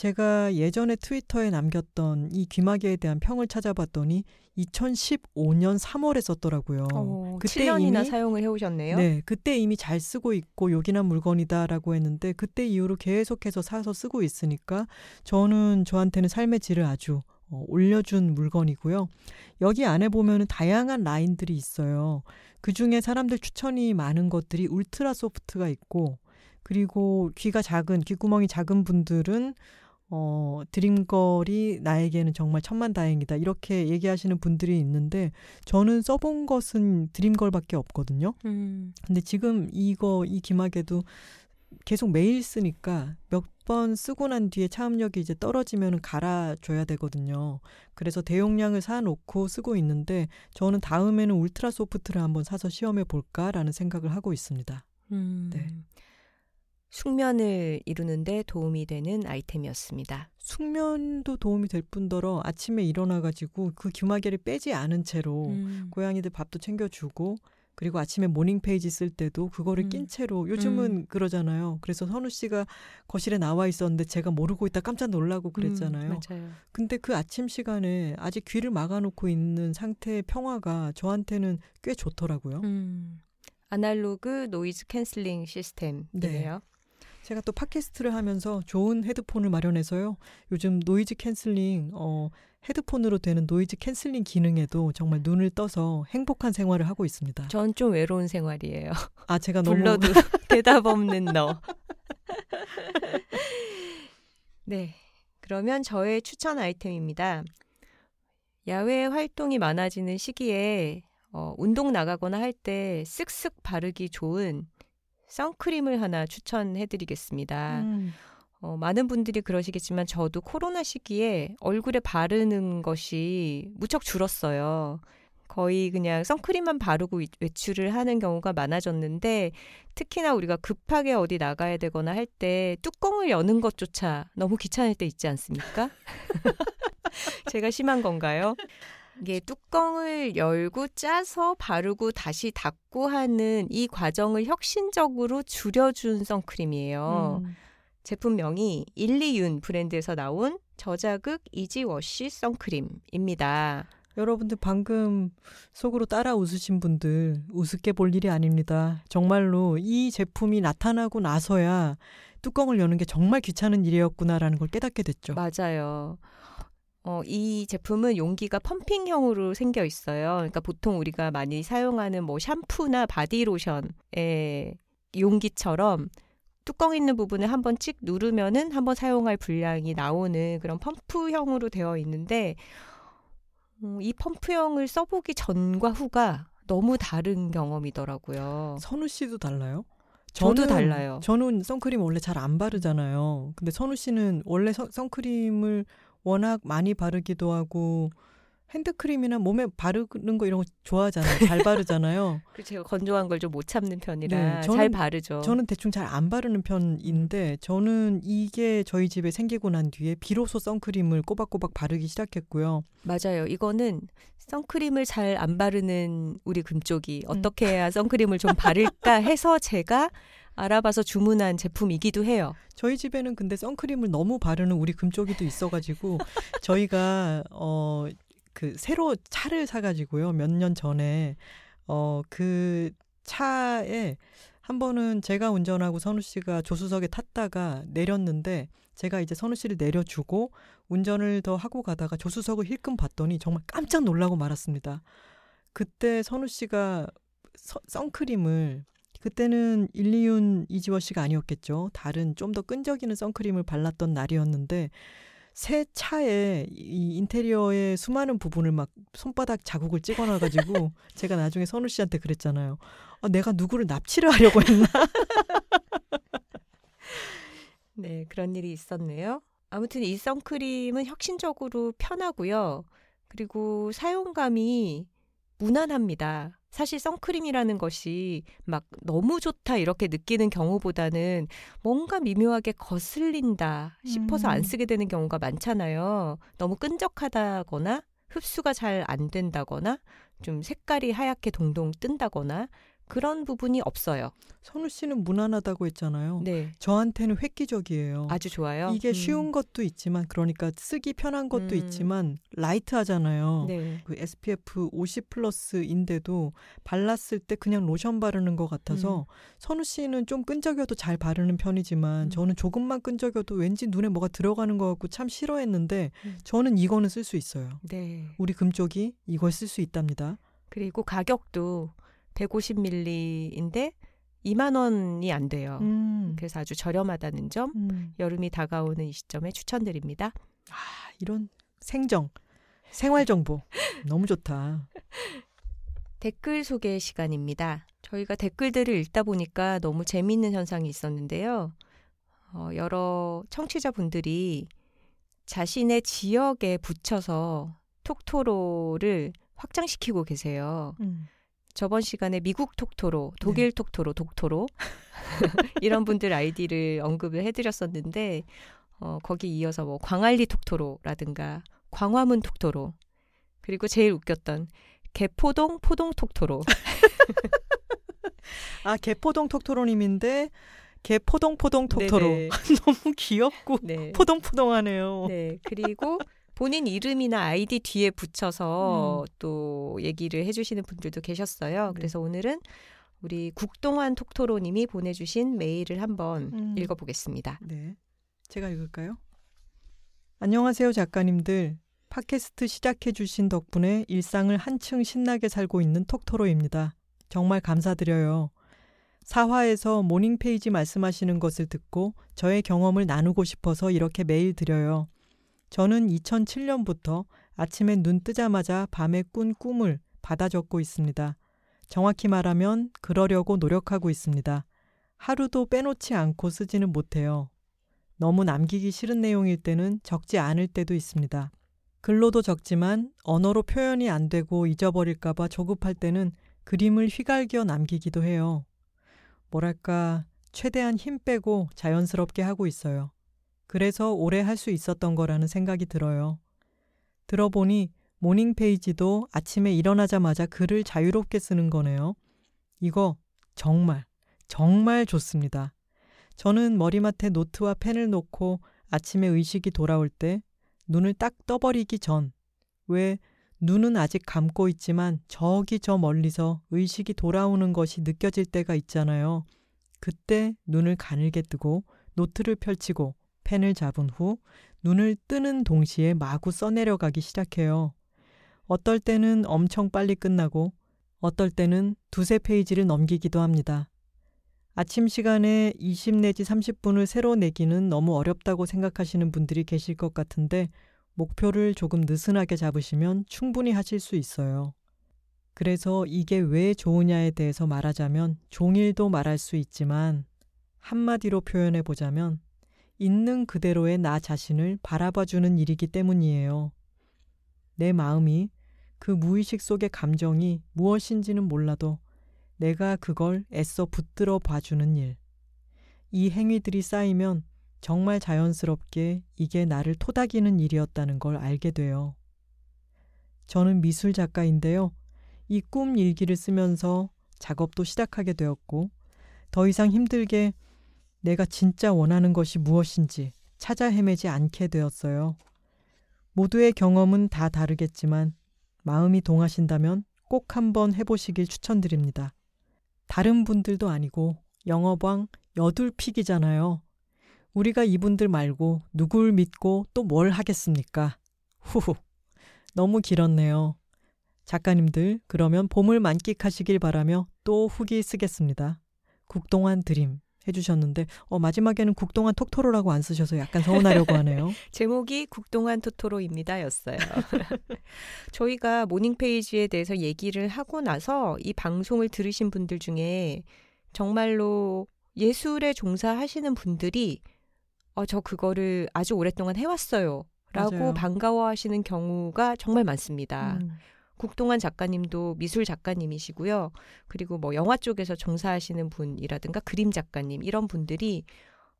제가 예전에 트위터에 남겼던 이 귀마개에 대한 평을 찾아봤더니 2015년 3월에 썼더라고요. 어, 그때 7년이나 이미, 사용을 해오셨네요. 네, 그때 이미 잘 쓰고 있고 요긴한 물건이다라고 했는데 그때 이후로 계속해서 사서 쓰고 있으니까 저는 저한테는 삶의 질을 아주 어, 올려준 물건이고요. 여기 안에 보면은 다양한 라인들이 있어요. 그 중에 사람들 추천이 많은 것들이 울트라 소프트가 있고, 그리고 귀가 작은, 귓구멍이 작은 분들은 어, 드림걸이 나에게는 정말 천만다행이다. 이렇게 얘기하시는 분들이 있는데 저는 써본 것은 드림걸밖에 없거든요. 음. 근데 지금 이거 이 기막에도 계속 매일 쓰니까 몇 번 쓰고 난 뒤에 차음력이 이제 떨어지면 갈아줘야 되거든요. 그래서 대용량을 사놓고 쓰고 있는데 저는 다음에는 Ultra Soft를 한번 사서 시험해 볼까라는 생각을 하고 있습니다. 음. 네. 숙면을 이루는데 도움이 되는 아이템이었습니다. 숙면도 도움이 될 뿐더러 아침에 일어나가지고 그 귀마개를 빼지 않은 채로 음. 고양이들 밥도 챙겨주고 그리고 아침에 morning page 쓸 때도 그거를 음. 낀 채로 요즘은 음. 그러잖아요. 그래서 선우 씨가 거실에 나와 있었는데 제가 모르고 있다 깜짝 놀라고 음, 그랬잖아요. 음, 맞아요. 근데 그 아침 시간에 아직 귀를 막아놓고 있는 상태의 평화가 저한테는 꽤 좋더라고요. 음. 아날로그 noise canceling 시스템이에요. 네. 제가 또 팟캐스트를 하면서 좋은 헤드폰을 마련해서요. 요즘 noise canceling, 어, 헤드폰으로 되는 noise canceling 기능에도 정말 눈을 떠서 행복한 생활을 하고 있습니다. 전 좀 외로운 생활이에요. 아, 제가 너무. 불러도 대답 없는 너. 네. 그러면 저의 추천 아이템입니다. 야외 활동이 많아지는 시기에 어, 운동 나가거나 할 때 쓱쓱 바르기 좋은 선크림을 하나 추천해드리겠습니다. 음. 어, 많은 분들이 그러시겠지만 저도 코로나 시기에 얼굴에 바르는 것이 무척 줄었어요. 거의 그냥 선크림만 바르고 외출을 하는 경우가 많아졌는데 특히나 우리가 급하게 어디 나가야 되거나 할 때 뚜껑을 여는 것조차 너무 귀찮을 때 있지 않습니까? 제가 심한 건가요? 이게 뚜껑을 열고 짜서 바르고 다시 닫고 하는 이 과정을 혁신적으로 줄여준 선크림이에요. 음. 제품명이 일리윤 브랜드에서 나온 저자극 이지워시 선크림입니다. 여러분들 방금 속으로 따라 웃으신 분들 우습게 볼 일이 아닙니다. 정말로 이 제품이 나타나고 나서야 뚜껑을 여는 게 정말 귀찮은 일이었구나라는 걸 깨닫게 됐죠. 맞아요. 어, 이 제품은 용기가 펌핑형으로 생겨 있어요. 그러니까 보통 우리가 많이 사용하는 뭐 샴푸나 바디로션의 용기처럼 뚜껑 있는 부분을 한번 찍 누르면은 한번 사용할 분량이 나오는 그런 펌프형으로 되어 있는데 어, 이 펌프형을 써보기 전과 후가 너무 다른 경험이더라고요. 선우 씨도 달라요? 저도 달라요. 저는 선크림 원래 잘 안 바르잖아요. 근데 선우 씨는 원래 서, 선크림을 워낙 많이 바르기도 하고 핸드크림이나 몸에 바르는 거 이런 거 좋아하잖아요. 잘 바르잖아요. 그 제가 건조한 걸 좀 못 참는 편이라 네, 저는, 잘 바르죠. 저는 대충 잘 안 바르는 편인데 저는 이게 저희 집에 생기고 난 뒤에 비로소 선크림을 꼬박꼬박 바르기 시작했고요. 맞아요. 이거는 선크림을 잘 안 바르는 우리 금쪽이 음. 어떻게 해야 선크림을 좀 바를까 해서 제가 알아봐서 주문한 제품이기도 해요. 저희 집에는 근데 선크림을 너무 바르는 우리 금쪽이도 있어가지고 저희가 어 그 새로 차를 사가지고요 몇 년 전에 어 그 차에 한 번은 제가 운전하고 선우 씨가 조수석에 탔다가 내렸는데 제가 이제 선우 씨를 내려주고 운전을 더 하고 가다가 조수석을 힐끔 봤더니 정말 깜짝 놀라고 말았습니다. 그때 선우 씨가 서, 선크림을 그때는 일리윤 이지워 씨가 아니었겠죠. 다른 좀 더 끈적이는 선크림을 발랐던 날이었는데 새 차에 이 인테리어의 수많은 부분을 막 손바닥 자국을 찍어놔가지고 제가 나중에 선우 씨한테 그랬잖아요. 아, 내가 누구를 납치를 하려고 했나? 네, 그런 일이 있었네요. 아무튼 이 선크림은 혁신적으로 편하고요. 그리고 사용감이 무난합니다. 사실 선크림이라는 것이 막 너무 좋다 이렇게 느끼는 경우보다는 뭔가 미묘하게 거슬린다 싶어서 음. 안 쓰게 되는 경우가 많잖아요. 너무 끈적하다거나 흡수가 잘 안 된다거나 좀 색깔이 하얗게 동동 뜬다거나 그런 부분이 없어요. 선우 씨는 무난하다고 했잖아요. 네. 저한테는 획기적이에요. 아주 좋아요. 이게 음. 쉬운 것도 있지만 그러니까 쓰기 편한 것도 음. 있지만 라이트하잖아요. 네. 그 SPF 50 플러스인데도 발랐을 때 그냥 로션 바르는 것 같아서 선우 씨는 좀 끈적여도 잘 바르는 편이지만 음. 저는 조금만 끈적여도 왠지 눈에 뭐가 들어가는 것 같고 참 싫어했는데 음. 저는 이거는 쓸 수 있어요. 네. 우리 금쪽이 이걸 쓸 수 있답니다. 그리고 가격도 150ml인데 2만 원이 안 돼요. 음. 그래서 아주 저렴하다는 점 음. 여름이 다가오는 이 시점에 추천드립니다. 아, 이런 생정, 생활 정보 너무 좋다. 댓글 소개 시간입니다. 저희가 댓글들을 읽다 보니까 너무 재미있는 현상이 있었는데요. 어, 여러 청취자분들이 자신의 지역에 붙여서 톡토로를 확장시키고 계세요. 음. 저번 시간에 미국 톡토로, 독일 톡토로, 독토로 이런 분들 아이디를 언급을 해드렸었는데 어, 거기 이어서 뭐 광안리 톡토로라든가 광화문 톡토로 그리고 제일 웃겼던 개포동 포동 톡토로 아 개포동 톡토로님인데 개포동 포동 톡토로 네네. 너무 귀엽고 네. 포동포동하네요. 네. 그리고 본인 이름이나 아이디 뒤에 붙여서 음. 또 얘기를 해주시는 분들도 계셨어요. 네. 그래서 오늘은 우리 국동완 톡토로님이 보내주신 메일을 한번 음. 읽어보겠습니다. 네. 제가 읽을까요? 안녕하세요, 작가님들. 팟캐스트 시작해 주신 덕분에 일상을 한층 신나게 살고 있는 톡토로입니다. 정말 감사드려요. 4화에서 morning page 말씀하시는 것을 듣고 저의 경험을 나누고 싶어서 이렇게 메일 드려요. 저는 2007년부터 아침에 눈 뜨자마자 밤에 꾼 꿈을 받아 적고 있습니다. 정확히 말하면 그러려고 노력하고 있습니다. 하루도 빼놓지 않고 쓰지는 못해요. 너무 남기기 싫은 내용일 때는 적지 않을 때도 있습니다. 글로도 적지만 언어로 표현이 안 되고 잊어버릴까봐 조급할 때는 그림을 휘갈겨 남기기도 해요. 뭐랄까, 최대한 힘 빼고 자연스럽게 하고 있어요. 그래서 오래 할 수 있었던 거라는 생각이 들어요. 들어보니 morning page도 아침에 일어나자마자 글을 자유롭게 쓰는 거네요. 이거 정말, 정말 좋습니다. 저는 머리맡에 노트와 펜을 놓고 아침에 의식이 돌아올 때 눈을 딱 떠버리기 전, 왜 눈은 아직 감고 있지만 저기 저 멀리서 의식이 돌아오는 것이 느껴질 때가 있잖아요. 그때 눈을 가늘게 뜨고 노트를 펼치고 펜을 잡은 후 눈을 뜨는 동시에 마구 써내려가기 시작해요. 어떨 때는 엄청 빨리 끝나고 어떨 때는 두세 페이지를 넘기기도 합니다. 아침 시간에 20 내지 30분을 새로 내기는 너무 어렵다고 생각하시는 분들이 계실 것 같은데 목표를 조금 느슨하게 잡으시면 충분히 하실 수 있어요. 그래서 이게 왜 좋으냐에 대해서 말하자면 종일도 말할 수 있지만 한마디로 표현해 보자면 있는 그대로의 나 자신을 바라봐 주는 일이기 때문이에요. 내 마음이 그 무의식 속의 감정이 무엇인지는 몰라도 내가 그걸 애써 붙들어 봐주는 일. 이 행위들이 쌓이면 정말 자연스럽게 이게 나를 토닥이는 일이었다는 걸 알게 돼요. 저는 미술 작가인데요. 이 꿈 일기를 쓰면서 작업도 시작하게 되었고, 더 이상 힘들게 내가 진짜 원하는 것이 무엇인지 찾아 헤매지 않게 되었어요. 모두의 경험은 다 다르겠지만, 마음이 동하신다면 꼭 한번 해보시길 추천드립니다. 다른 분들도 아니고 영업왕 여둘픽이잖아요. 우리가 이분들 말고 누굴 믿고 또 뭘 하겠습니까? 후후. 너무 길었네요. 작가님들, 그러면 봄을 만끽하시길 바라며 또 후기 쓰겠습니다. 국동완 드림 해주셨는데, 어, 마지막에는 국동완 톡토로라고 안 쓰셔서 약간 서운하려고 하네요. 제목이 국동완 톡토로입니다 였어요. 저희가 morning page에 대해서 얘기를 하고 나서 이 방송을 들으신 분들 중에 정말로 예술에 종사하시는 분들이 어, 저 그거를 아주 오랫동안 해왔어요. 라고 맞아요. 반가워하시는 경우가 정말 많습니다. 음, 국동완 작가님도 미술 작가님이시고요. 그리고 뭐 영화 쪽에서 종사하시는 분이라든가 그림 작가님 이런 분들이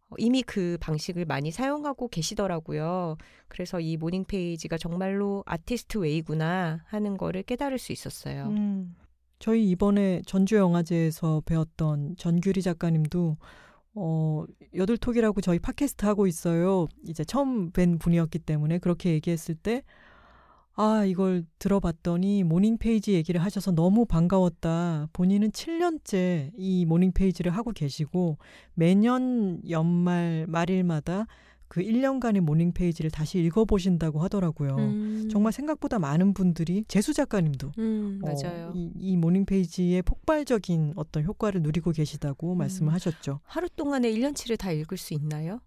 어, 이미 그 방식을 많이 사용하고 계시더라고요. 그래서 이 morning page가 정말로 artist way구나 하는 거를 깨달을 수 있었어요. 음. 저희 이번에 전주 영화제에서 뵈었던 전규리 작가님도 어, 여들톡이라고 저희 팟캐스트 하고 있어요. 이제 처음 뵌 분이었기 때문에 그렇게 얘기했을 때 아, 이걸 들어봤더니 morning page 얘기를 하셔서 너무 반가웠다. 본인은 7년째 이 morning page를 하고 계시고 매년 연말 말일마다 그 1년간의 morning page를 다시 읽어보신다고 하더라고요. 음. 정말 생각보다 많은 분들이 재수 작가님도 음, 어, 맞아요. 이, 이 morning page의 폭발적인 어떤 효과를 누리고 계시다고 음. 말씀을 하셨죠. 하루 동안에 1년치를 다 읽을 수 있나요?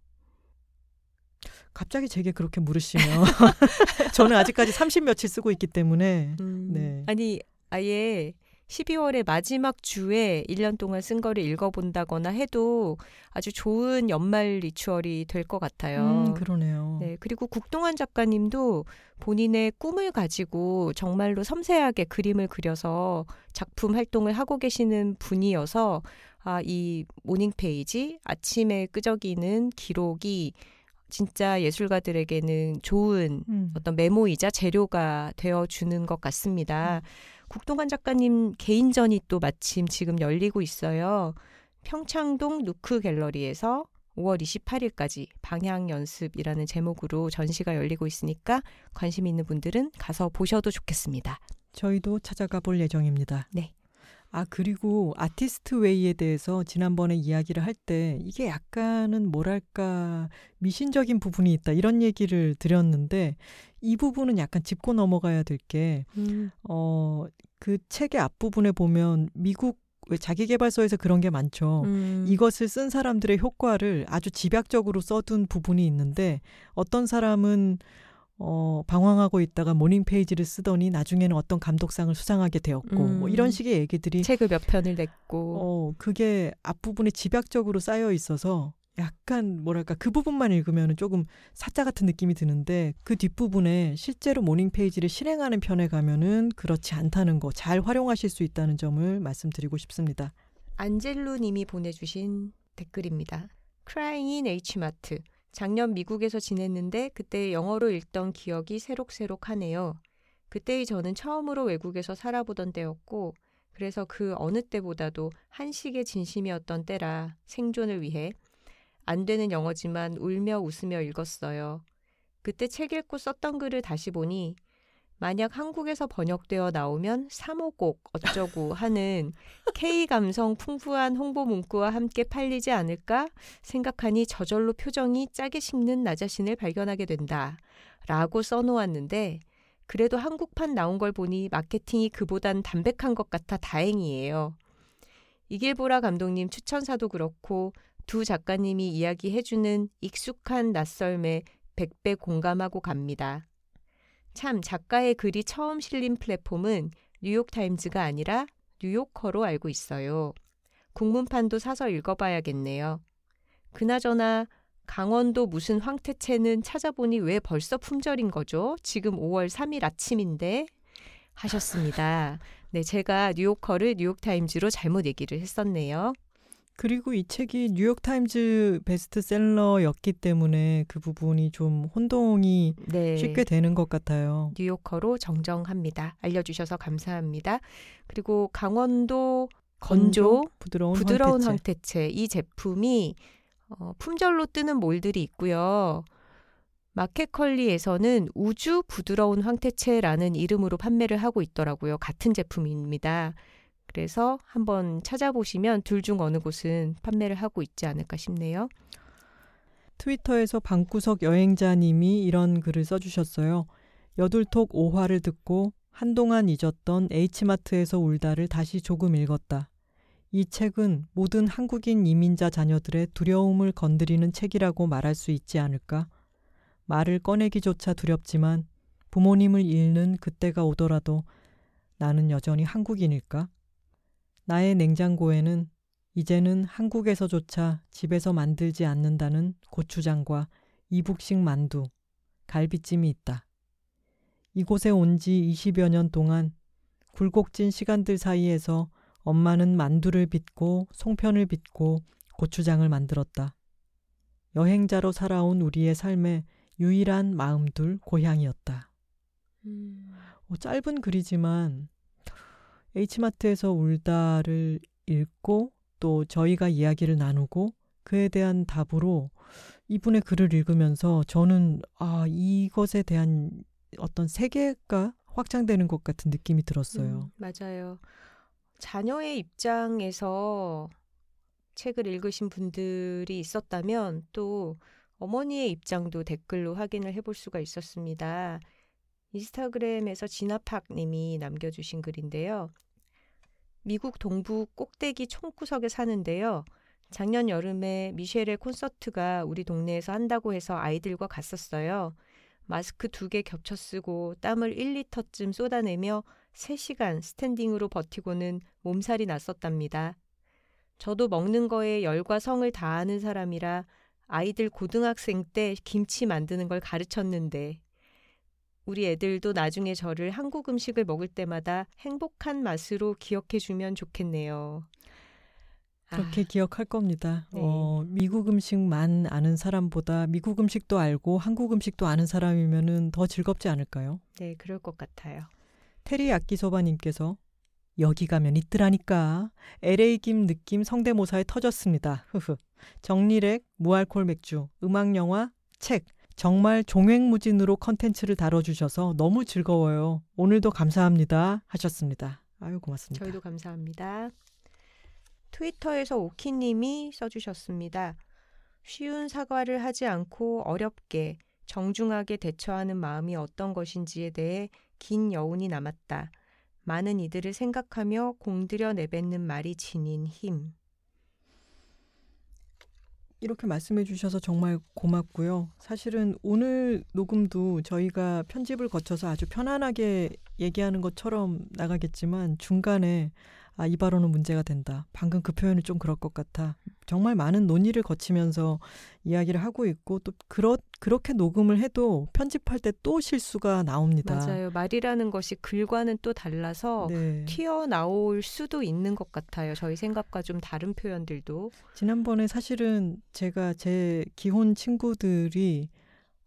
갑자기 제게 그렇게 물으시면 저는 아직까지 30 며칠 쓰고 있기 때문에 음, 네. 아니 아예 12월의 마지막 주에 1년 동안 쓴 거를 읽어본다거나 해도 아주 좋은 연말 리추얼이 될 것 같아요. 음, 그러네요. 네, 그리고 국동환 작가님도 본인의 꿈을 가지고 정말로 섬세하게 그림을 그려서 작품 활동을 하고 계시는 분이어서 아, 이 morning page 아침에 끄적이는 기록이 진짜 예술가들에게는 좋은 음. 어떤 메모이자 재료가 되어 주는 것 같습니다. 국동완 작가님 개인전이 또 마침 지금 열리고 있어요. 평창동 누크 갤러리에서 5월 28일까지 방향 연습이라는 제목으로 전시가 열리고 있으니까 관심 있는 분들은 가서 보셔도 좋겠습니다. 저희도 찾아가 볼 예정입니다. 네. 아, 그리고 아티스트 웨이에 대해서 지난번에 이야기를 할 때 이게 약간은 뭐랄까 미신적인 부분이 있다 이런 얘기를 드렸는데 이 부분은 약간 짚고 넘어가야 될 게 음, 어, 그 책의 앞부분에 보면 미국 왜 자기개발서에서 그런 게 많죠. 음, 이것을 쓴 사람들의 효과를 아주 집약적으로 써둔 부분이 있는데 어떤 사람은 어, 방황하고 있다가 morning page를 쓰더니 나중에는 어떤 감독상을 수상하게 되었고 음. 뭐 이런 식의 얘기들이 책을 몇 편을 냈고 어, 그게 앞부분에 집약적으로 쌓여 있어서 약간 뭐랄까 그 부분만 읽으면 조금 사짜 같은 느낌이 드는데 그 뒷부분에 실제로 morning page를 실행하는 편에 가면은 그렇지 않다는 거 잘 활용하실 수 있다는 점을 말씀드리고 싶습니다. 안젤루 님이 보내주신 댓글입니다. Crying in H마트. 작년 미국에서 지냈는데 그때 영어로 읽던 기억이 새록새록 하네요. 그때의 저는 처음으로 외국에서 살아보던 때였고 그래서 그 어느 때보다도 한식의 진심이었던 때라 생존을 위해 안 되는 영어지만 울며 웃으며 읽었어요. 그때 책 읽고 썼던 글을 다시 보니 만약 한국에서 번역되어 나오면 3호곡 어쩌고 하는 K 감성 풍부한 홍보 문구와 함께 팔리지 않을까 생각하니 저절로 표정이 짜게 식는 나 자신을 발견하게 된다. 라고 써놓았는데 그래도 한국판 나온 걸 보니 마케팅이 그보단 담백한 것 같아 다행이에요. 이길보라 감독님 추천사도 그렇고 두 작가님이 이야기해주는 익숙한 낯설매 백배 공감하고 갑니다. 참 작가의 글이 처음 실린 플랫폼은 뉴욕타임즈가 아니라 뉴요커로 알고 있어요. 국문판도 사서 읽어봐야겠네요. 그나저나 강원도 무슨 황태채는 찾아보니 왜 벌써 품절인 거죠? 지금 5월 3일 아침인데 하셨습니다. 네, 제가 뉴요커를 뉴욕타임즈로 잘못 얘기를 했었네요. 그리고 이 책이 뉴욕타임즈 베스트셀러였기 때문에 그 부분이 좀 혼동이 네. 쉽게 되는 것 같아요. 뉴요커로 정정합니다. 알려주셔서 감사합니다. 그리고 강원도 건조 부드러운, 부드러운 황태채. 황태채 이 제품이 어, 품절로 뜨는 몰들이 있고요. 마켓컬리에서는 우주 부드러운 황태채라는 이름으로 판매를 하고 있더라고요. 같은 제품입니다. 그래서 한번 찾아보시면 둘 중 어느 곳은 판매를 하고 있지 않을까 싶네요. 트위터에서 방구석 여행자님이 이런 글을 써주셨어요. 여둘톡 5화를 듣고 한동안 잊었던 H마트에서 울다를 다시 조금 읽었다. 이 책은 모든 한국인 이민자 자녀들의 두려움을 건드리는 책이라고 말할 수 있지 않을까? 말을 꺼내기조차 두렵지만 부모님을 잃는 그때가 오더라도 나는 여전히 한국인일까? 나의 냉장고에는 이제는 한국에서조차 집에서 만들지 않는다는 고추장과 이북식 만두, 갈비찜이 있다. 이곳에 온 지 20여 년 동안 굴곡진 시간들 사이에서 엄마는 만두를 빚고 송편을 빚고 고추장을 만들었다. 여행자로 살아온 우리의 삶의 유일한 마음둘 고향이었다. 어, 짧은 글이지만 H마트에서 울다를 읽고 또 저희가 이야기를 나누고 그에 대한 답으로 이분의 글을 읽으면서 저는 아 이것에 대한 어떤 세계가 확장되는 것 같은 느낌이 들었어요. 음, 맞아요. 자녀의 입장에서 책을 읽으신 분들이 있었다면 또 어머니의 입장도 댓글로 확인을 해볼 수가 있었습니다. 인스타그램에서 진아팍 님이 남겨주신 글인데요. 미국 동부 꼭대기 총구석에 사는데요. 작년 여름에 미셸의 콘서트가 우리 동네에서 한다고 해서 아이들과 갔었어요. 마스크 두 개 겹쳐 쓰고 땀을 1리터쯤 쏟아내며 3시간 스탠딩으로 버티고는 몸살이 났었답니다. 저도 먹는 거에 열과 성을 다하는 사람이라 아이들 고등학생 때 김치 만드는 걸 가르쳤는데 우리 애들도 나중에 저를 한국 음식을 먹을 때마다 행복한 맛으로 기억해 주면 좋겠네요. 그렇게 아, 기억할 겁니다. 네. 어, 미국 음식만 아는 사람보다 미국 음식도 알고 한국 음식도 아는 사람이면은 더 즐겁지 않을까요? 네, 그럴 것 같아요. 테리 야끼소바님께서 여기 가면 있더라니까 LA 김 느낌 성대모사에 터졌습니다. 흐흐. 정리렉, 무알콜 맥주, 음악 영화, 책 정말 종횡무진으로 컨텐츠를 다뤄주셔서 너무 즐거워요. 오늘도 감사합니다 하셨습니다. 아유 고맙습니다. 저희도 감사합니다. 트위터에서 오키님이 써주셨습니다. 쉬운 사과를 하지 않고 어렵게 정중하게 대처하는 마음이 어떤 것인지에 대해 긴 여운이 남았다. 많은 이들을 생각하며 공들여 내뱉는 말이 지닌 힘. 이렇게 말씀해 주셔서 정말 고맙고요. 사실은 오늘 녹음도 저희가 편집을 거쳐서 아주 편안하게 얘기하는 것처럼 나가겠지만 중간에 아, 이 발언은 문제가 된다. 방금 그 표현은 좀 그럴 것 같아. 정말 많은 논의를 거치면서 이야기를 하고 있고 또 그렇, 그렇게 녹음을 해도 편집할 때 또 실수가 나옵니다. 맞아요. 말이라는 것이 글과는 또 달라서 네. 튀어나올 수도 있는 것 같아요. 저희 생각과 좀 다른 표현들도. 지난번에 사실은 제가 제 기혼 친구들이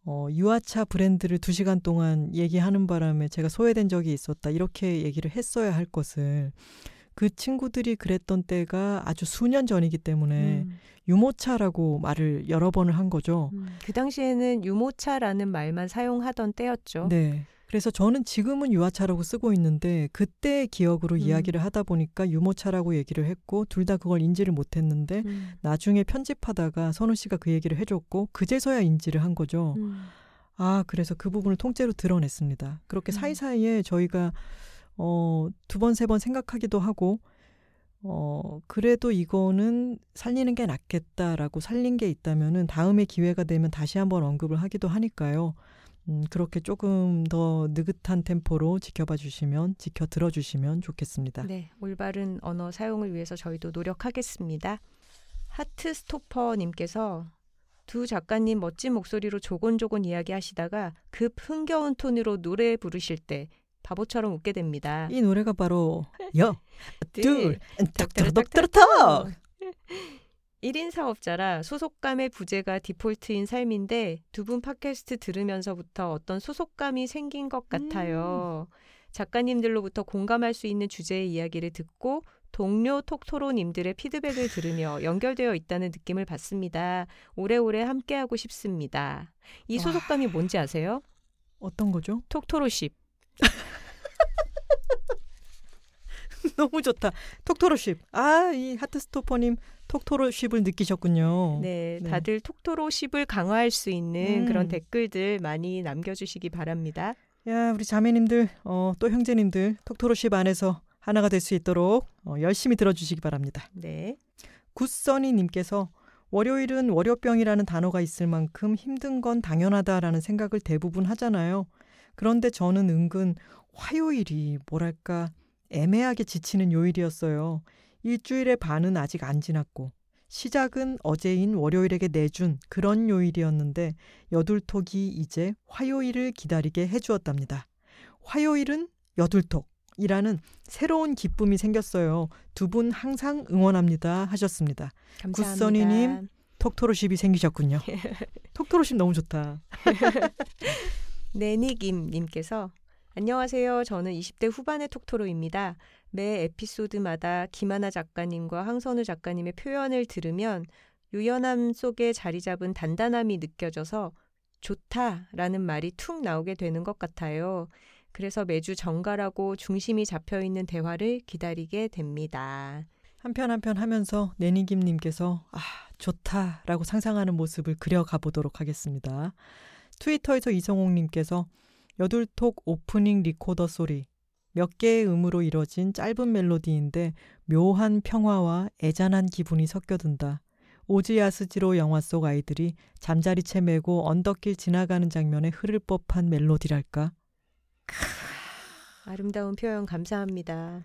어, 유아차 브랜드를 두 시간 동안 얘기하는 바람에 제가 소외된 적이 있었다. 이렇게 얘기를 했어야 할 것을 그 친구들이 그랬던 때가 아주 수년 전이기 때문에 음. 유모차라고 말을 여러 번을 한 거죠. 음. 그 당시에는 유모차라는 말만 사용하던 때였죠. 네. 그래서 저는 지금은 유아차라고 쓰고 있는데 그때 기억으로 음. 이야기를 하다 보니까 유모차라고 얘기를 했고 둘 다 그걸 인지를 못했는데 음. 나중에 편집하다가 선우 씨가 그 얘기를 해줬고 그제서야 인지를 한 거죠. 음. 아 그래서 그 부분을 통째로 드러냈습니다. 그렇게 음. 사이사이에 저희가 어, 두 번, 세 번 생각하기도 하고, 어, 그래도 이거는 살리는 게 낫겠다라고 살린 게 있다면은 다음에 기회가 되면 다시 한번 언급을 하기도 하니까요. 음, 그렇게 조금 더 느긋한 템포로 지켜봐 주시면, 지켜 들어 주시면 좋겠습니다. 네, 올바른 언어 사용을 위해서 저희도 노력하겠습니다. 하트 스토퍼님께서 두 작가님 멋진 목소리로 조곤조곤 이야기하시다가 급 흥겨운 톤으로 노래 부르실 때 바보처럼 웃게 됩니다. 이 노래가 바로 여, 둘, 닥터럭 1인 사업자라 소속감의 부재가 디폴트인 삶인데 두 분 팟캐스트 들으면서부터 어떤 소속감이 생긴 것 같아요. 작가님들로부터 공감할 수 있는 주제의 이야기를 듣고 동료 톡토로님들의 피드백을 들으며 연결되어 있다는 느낌을 받습니다. 오래오래 함께하고 싶습니다. 이 소속감이 뭔지 아세요? 어떤 거죠? 톡토로십. 너무 좋다. 톡토로쉽. 아, 이 하트스토퍼님 톡토로쉽을 느끼셨군요. 네, 네. 다들 톡토로십을 강화할 수 있는 음. 그런 댓글들 많이 남겨주시기 바랍니다. 야, 우리 자매님들, 어, 또 형제님들 톡토로쉽 안에서 하나가 될 수 있도록 어, 열심히 들어주시기 바랍니다. 네. 굿써니님께서 월요일은 월요병이라는 단어가 있을 만큼 힘든 건 당연하다라는 생각을 대부분 하잖아요. 그런데 저는 은근 화요일이 뭐랄까 애매하게 지치는 요일이었어요. 일주일의 반은 아직 안 지났고 시작은 어제인 월요일에게 내준 그런 요일이었는데 여둘톡이 이제 화요일을 기다리게 해주었답니다. 화요일은 여둘톡이라는 새로운 기쁨이 생겼어요. 두 분 항상 응원합니다 하셨습니다. 감사합니다. 굿써니님. 톡토로십이 생기셨군요. 톡토로십 너무 좋다. 네니김님께서 안녕하세요. 저는 20대 후반의 톡토로입니다. 매 에피소드마다 김하나 작가님과 황선우 작가님의 표현을 들으면 유연함 속에 자리 잡은 단단함이 느껴져서 좋다라는 말이 툭 나오게 되는 것 같아요. 그래서 매주 정갈하고 중심이 잡혀 있는 대화를 기다리게 됩니다. 한편 한편 하면서 내니김님께서 아 좋다라고 상상하는 모습을 그려가 보도록 하겠습니다. 트위터에서 이성홍님께서 여둘톡 오프닝 리코더 소리 몇 개의 음으로 이뤄진 짧은 멜로디인데 묘한 평화와 애잔한 기분이 섞여든다. 오지야스지로 영화 속 아이들이 잠자리채 메고 언덕길 지나가는 장면에 흐를 법한 멜로디랄까? 아름다운 표현 감사합니다.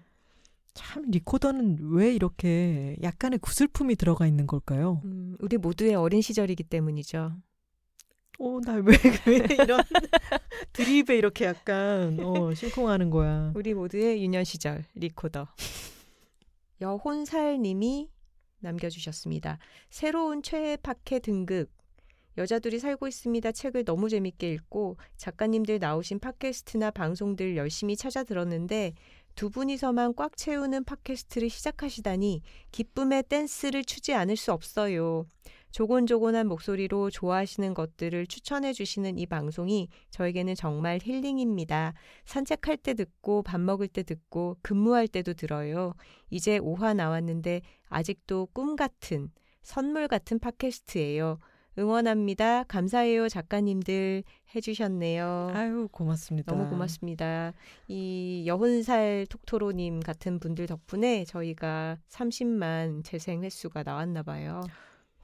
참 리코더는 왜 이렇게 약간의 구슬픔이 들어가 있는 걸까요? 음, 우리 모두의 어린 시절이기 때문이죠. 어, 나왜 왜 이런 드립에 이렇게 약간 어, 심쿵하는 거야. 우리 모두의 유년 시절 리코더. 여혼살님이 남겨주셨습니다. 새로운 최애 파케 등급. 여자들이 살고 있습니다. 책을 너무 재밌게 읽고 작가님들 나오신 팟캐스트나 방송들 열심히 찾아 들었는데 두 분이서만 꽉 채우는 팟캐스트를 시작하시다니 기쁨의 댄스를 추지 않을 수 없어요. 조곤조곤한 목소리로 좋아하시는 것들을 추천해 주시는 이 방송이 저에게는 정말 힐링입니다. 산책할 때 듣고 밥 먹을 때 듣고 근무할 때도 들어요. 이제 5화 나왔는데 아직도 꿈 같은 선물 같은 팟캐스트예요. 응원합니다. 감사해요, 작가님들 해주셨네요. 아유, 고맙습니다. 너무 고맙습니다. 이 여흔살 톡토로님 같은 분들 덕분에 저희가 30만 재생 횟수가 나왔나 봐요.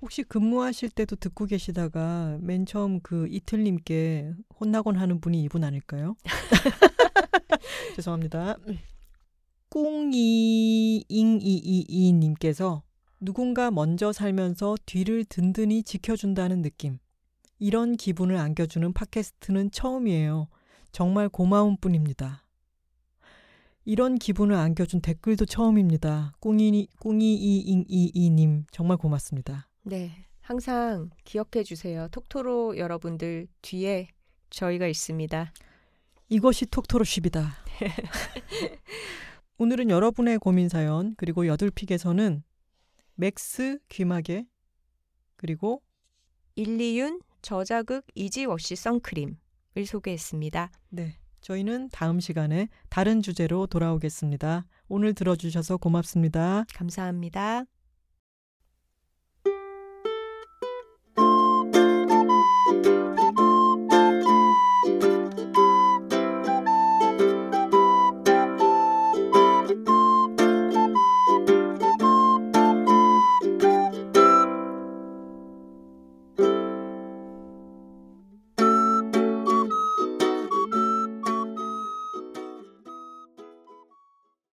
혹시 근무하실 때도 듣고 계시다가 맨 처음 그 이틀님께 혼나곤 하는 분이 이분 아닐까요? 죄송합니다. 꿍이잉이이이님께서 누군가 먼저 살면서 뒤를 든든히 지켜준다는 느낌. 이런 기분을 안겨주는 팟캐스트는 처음이에요. 정말 고마운 뿐입니다. 이런 기분을 안겨준 댓글도 처음입니다. 꿍이, 꿍이이잉이이님 정말 고맙습니다. 네. 항상 기억해 주세요. 톡토로 여러분들 뒤에 저희가 있습니다. 이것이 톡토로쉽이다. 오늘은 여러분의 고민 사연 그리고 여덟픽에서는 맥스 귀마개 그리고 일리윤 저자극 이지워시 선크림을 소개했습니다. 네. 저희는 다음 시간에 다른 주제로 돌아오겠습니다. 오늘 들어주셔서 고맙습니다. 감사합니다.